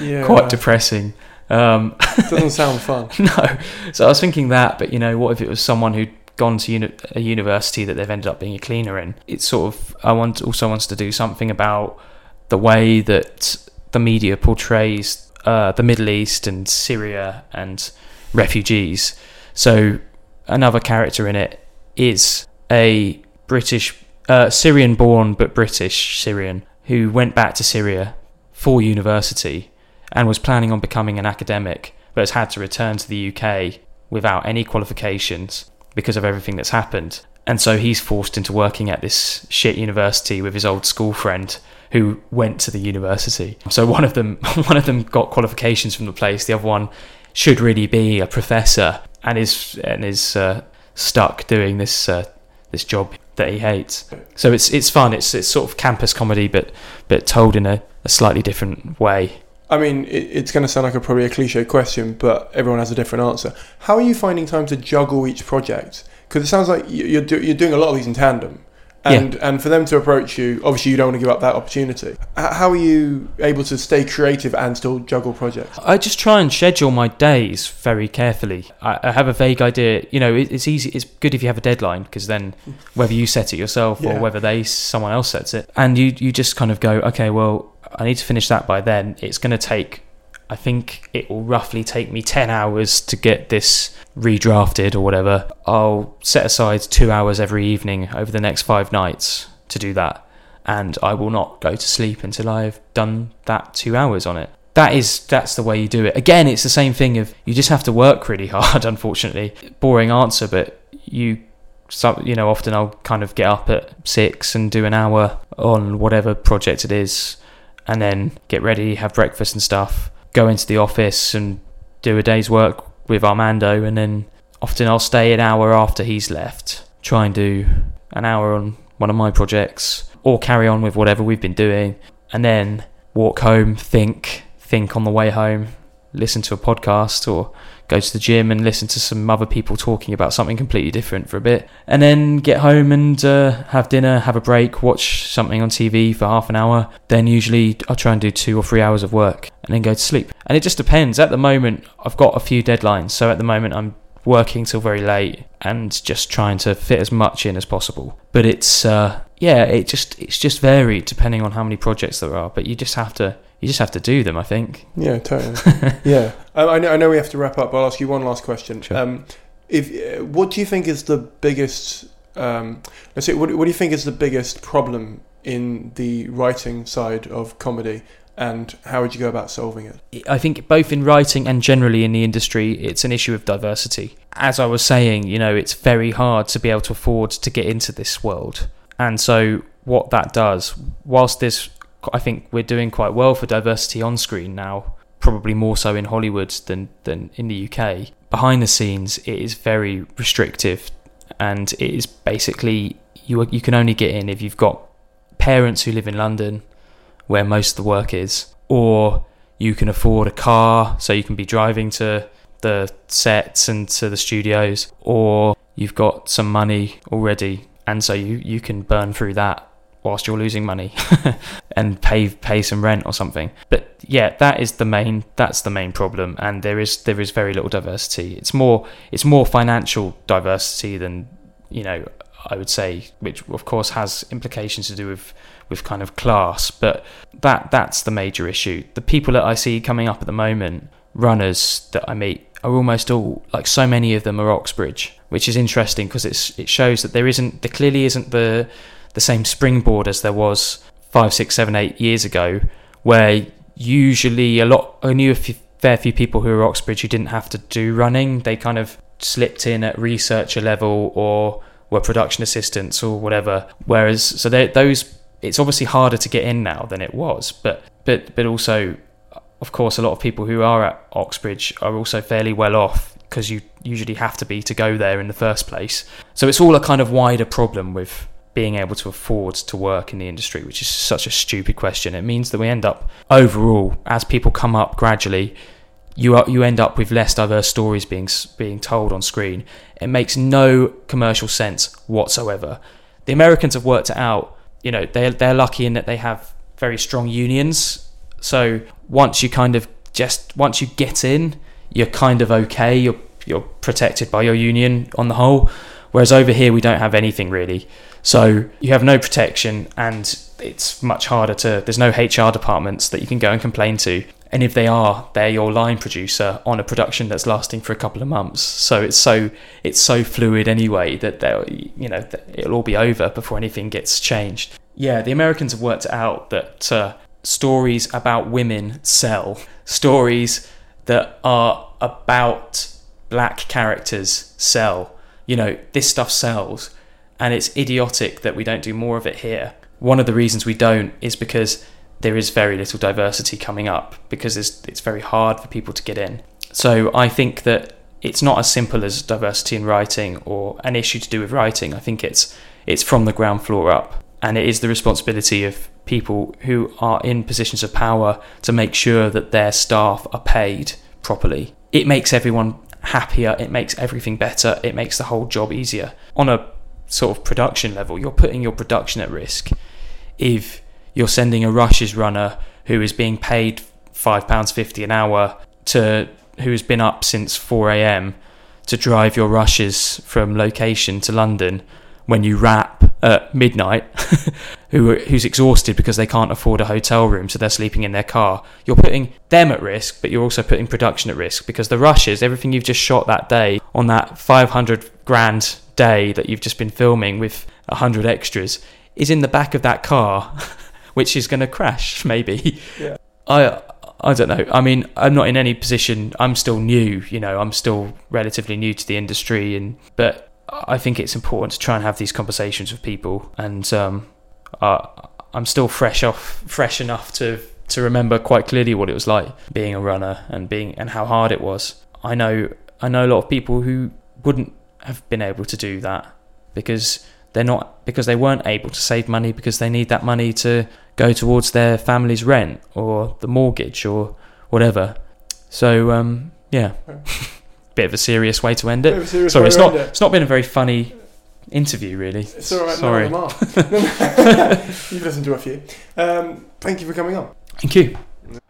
[SPEAKER 3] yeah,
[SPEAKER 4] quite depressing. Um,
[SPEAKER 3] doesn't sound fun.
[SPEAKER 4] no. So I was thinking that, but you know, what if it was someone who'd gone to uni- a university that they've ended up being a cleaner in? It's sort of I want also wants to do something about the way that the media portrays uh, the Middle East and Syria and refugees. So another character in it is a British, uh, Syrian-born but British Syrian who went back to Syria for university and was planning on becoming an academic, but has had to return to the UK without any qualifications because of everything that's happened. And so he's forced into working at this shit university with his old school friend who went to the university. So one of them one of them got qualifications from the place, the other one should really be a professor and is and is uh, stuck doing this uh, this job that he hates. So it's it's fun. It's it's sort of campus comedy, but but told in a, a slightly different way.
[SPEAKER 3] I mean, it, it's going to sound like a probably a cliche question, but everyone has a different answer. How are you finding time to juggle each project? Because it sounds like you- you're do, you're doing a lot of these in tandem, and and for them to approach you, obviously you don't want to give up that opportunity. How are you able to stay creative and still juggle projects?
[SPEAKER 4] I just try and schedule my days very carefully. I, I have a vague idea. You know, it, it's easy. It's good if you have a deadline because then whether you set it yourself
[SPEAKER 3] Yeah.
[SPEAKER 4] or whether they someone else sets it, and you you just kind of go, okay, well, I need to finish that by then. It's going to take. I think it will roughly take me 10 hours to get this redrafted or whatever. I'll set aside two hours every evening over the next five nights to do that. And I will not go to sleep until I've done that two hours on it. That is, that's the way you do it. Again, it's the same thing of you just have to work really hard, unfortunately. Boring answer, but you so you know often I'll kind of get up at six and do an hour on whatever project it is, and then get ready, have breakfast and stuff, go into the office and do a day's work with Armando, and then often I'll stay an hour after he's left, try and do an hour on one of my projects, or carry on with whatever we've been doing, and then walk home, think, think on the way home, listen to a podcast or go to the gym and listen to some other people talking about something completely different for a bit, and then get home and uh, have dinner, have a break, watch something on TV for half an hour. Then usually I'll try and do two or three hours of work and then go to sleep. And it just depends. At the moment, I've got a few deadlines, so at the moment I'm working till very late and just trying to fit as much in as possible. But it's uh, yeah, it just it's just varied depending on how many projects there are. But you just have to you just have to do them. I think.
[SPEAKER 3] Yeah, totally. yeah, um, I know. I know we have to wrap up. But I'll ask you one last question.
[SPEAKER 4] Sure.
[SPEAKER 3] Um, if uh, what do you think is the biggest? Um, let's say, what, what do you think is the biggest problem in the writing side of comedy, and how would you go about solving it?
[SPEAKER 4] I think both in writing and generally in the industry, it's an issue of diversity. As I was saying, you know, it's very hard to be able to afford to get into this world. And so, what that does, whilst there's, I think we're doing quite well for diversity on screen now, probably more so in Hollywood than, than in the UK. Behind the scenes, it is very restrictive. And it is basically, you, you can only get in if you've got parents who live in London where most of the work is, or you can afford a car so you can be driving to the sets and to the studios, or you've got some money already and so you, you can burn through that whilst you're losing money and pay pay some rent or something. But yeah, that is the main that's the main problem, and there is there is very little diversity. It's more it's more financial diversity than you know I would say, which of course has implications to do with with kind of class, but that that's the major issue. The people that I see coming up at the moment, runners that I meet, are almost all like so many of them are Oxbridge, which is interesting because it's it shows that there isn't there clearly isn't the the same springboard as there was five, six, seven, eight years ago, where usually a lot only a few, fair few people who were Oxbridge who didn't have to do running, they kind of slipped in at researcher level or were production assistants or whatever. Whereas so those it's obviously harder to get in now than it was, but but but also of course a lot of people who are at Oxbridge are also fairly well off because you usually have to be to go there in the first place. So it's all a kind of wider problem with being able to afford to work in the industry, which is such a stupid question. It means that we end up overall, as people come up gradually, you are, you end up with less diverse stories being being told on screen. It makes no commercial sense whatsoever. The Americans have worked it out. You know, they they're lucky in that they have very strong unions. So once you kind of just once you get in, you're kind of okay. You're you're protected by your union on the whole. Whereas over here we don't have anything really. So you have no protection and it's much harder to there's no HR departments that you can go and complain to. And if they are they're your line producer on a production that's lasting for a couple of months. So it's so it's so fluid anyway that they'll you know it'll all be over before anything gets changed. Yeah the americans have worked out that uh, stories about women sell. Stories that are about black characters sell you know this stuff sells and it's idiotic that we don't do more of it here one of the reasons we don't is because there is very little diversity coming up because it's, it's very hard for people to get in. So I think that it's not as simple as diversity in writing or an issue to do with writing. I think it's it's from the ground floor up, and it is the responsibility of people who are in positions of power to make sure that their staff are paid properly. It makes everyone happier. It makes everything better. It makes the whole job easier. On a sort of production level, you're putting your production at risk if you're sending a rushes runner who is being paid five pounds fifty an hour to who has been up since four a.m. to drive your rushes from location to London when you wrap at midnight, who who's exhausted because they can't afford a hotel room, so they're sleeping in their car. You're putting them at risk, but you're also putting production at risk because the rushes, everything you've just shot that day on that 500 grand day that you've just been filming with 100 extras, is in the back of that car. which is going to crash maybe. Yeah. I I don't know. I mean, I'm not in any position. I'm still new. You know, I'm still relatively new to the industry, and but I think it's important to try and have these conversations with people. And um, uh, I'm still fresh off, fresh enough to to remember quite clearly what it was like being a runner and being and how hard it was. I know I know a lot of people who wouldn't have been able to do that because they're not because they weren't able to save money because they need that money to go towards their family's rent or the mortgage or whatever. So um, yeah, bit of a serious way to end it. Sorry, it's not. It. It's not been a very funny interview, really.
[SPEAKER 3] It's all right. Sorry, no, you've listened to a few. Um, thank you for coming on.
[SPEAKER 4] Thank you.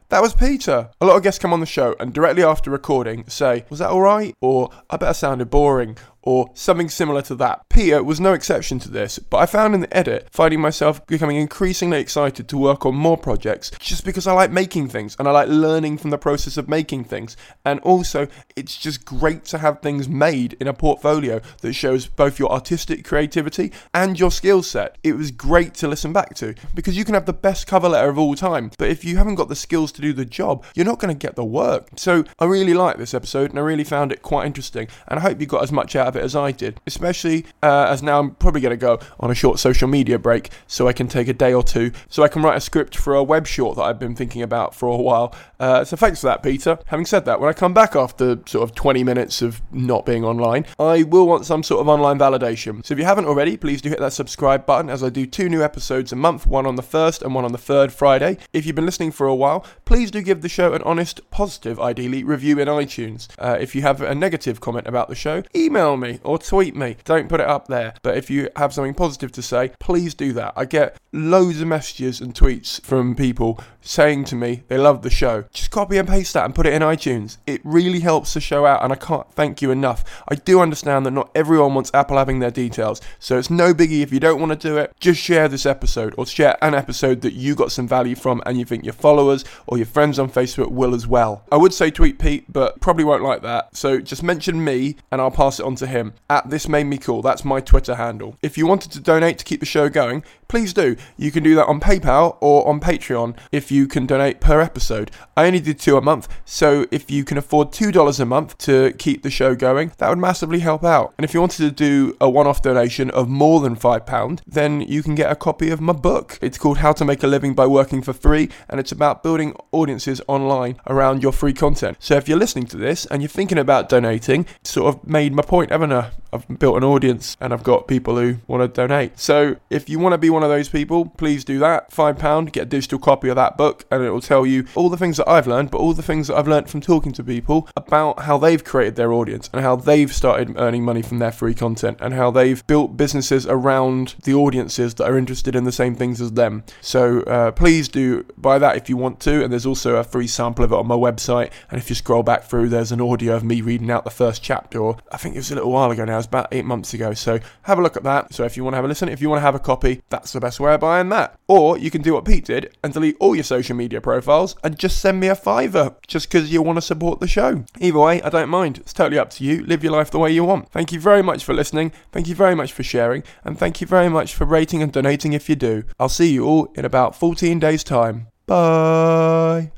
[SPEAKER 3] That was Peter. A lot of guests come on the show and directly after recording say, Was that alright? Or I bet I sounded boring or something similar to that. Peter was no exception to this, but I found in the edit finding myself becoming increasingly excited to work on more projects just because I like making things and I like learning from the process of making things. And also, it's just great to have things made in a portfolio that shows both your artistic creativity and your skill set. It was great to listen back to because you can have the best cover letter of all time, but if you haven't got the skills to do the job, you're not going to get the work. So I really like this episode and I really found it quite interesting, and I hope you got as much out of it it as I did, especially uh, as now I'm probably going to go on a short social media break so I can take a day or two so I can write a script for a web short that I've been thinking about for a while. Uh, so thanks for that, Peter. Having said that, when I come back after sort of 20 minutes of not being online, I will want some sort of online validation. So if you haven't already, please do hit that subscribe button as I do two new episodes a month, one on the first and one on the third Friday. If you've been listening for a while, please do give the show an honest, positive, ideally, review in iTunes. Uh, if you have a negative comment about the show, email me or tweet me. Don't put it up there. But if you have something positive to say, please do that. I get loads of messages and tweets from people saying to me they love the show. Just copy and paste that and put it in iTunes. It really helps the show out, and I can't thank you enough. I do understand that not everyone wants Apple having their details, so it's no biggie if you don't want to do it. Just share this episode or share an episode that you got some value from and you think your followers or your friends on Facebook will as well. I would say tweet Pete, but probably won't like that. So just mention me and I'll pass it on to him. At this made me cool. That's my Twitter handle. If you wanted to donate to keep the show going, please do. You can do that on PayPal or on Patreon if you can donate per episode. I only do two a month, so if you can afford $2 a month to keep the show going, that would massively help out. And if you wanted to do a one off donation of more than £5, then you can get a copy of my book. It's called How to Make a Living by Working for Free, and it's about building audiences online around your free content. So if you're listening to this and you're thinking about donating, sort of made my point, haven't I? I've built an audience and I've got people who want to donate. So if you want to be one of those people, please do that. £5, get a digital copy of that book, and it will tell you all the things that I've learned, but all the things that I've learned from talking to people about how they've created their audience and how they've started earning money from their free content and how they've built businesses around the audiences that are interested in the same things as them. So uh, please do buy that if you want to, and there's also a free sample of it on my website. And if you scroll back through, there's an audio of me reading out the first chapter, or I think it was a little while ago now, it was about eight months ago. So have a look at that. So if you want to have a listen, if you want to have a copy, that's the best way of buying that. Or you can do what Pete did and delete all your social media profiles and just send me a fiver just because you want to support the show. Either way, I don't mind. It's totally up to you. Live your life the way you want. Thank you very much for listening. Thank you very much for sharing. And thank you very much for rating and donating if you do. I'll see you all in about 14 days' time. Bye.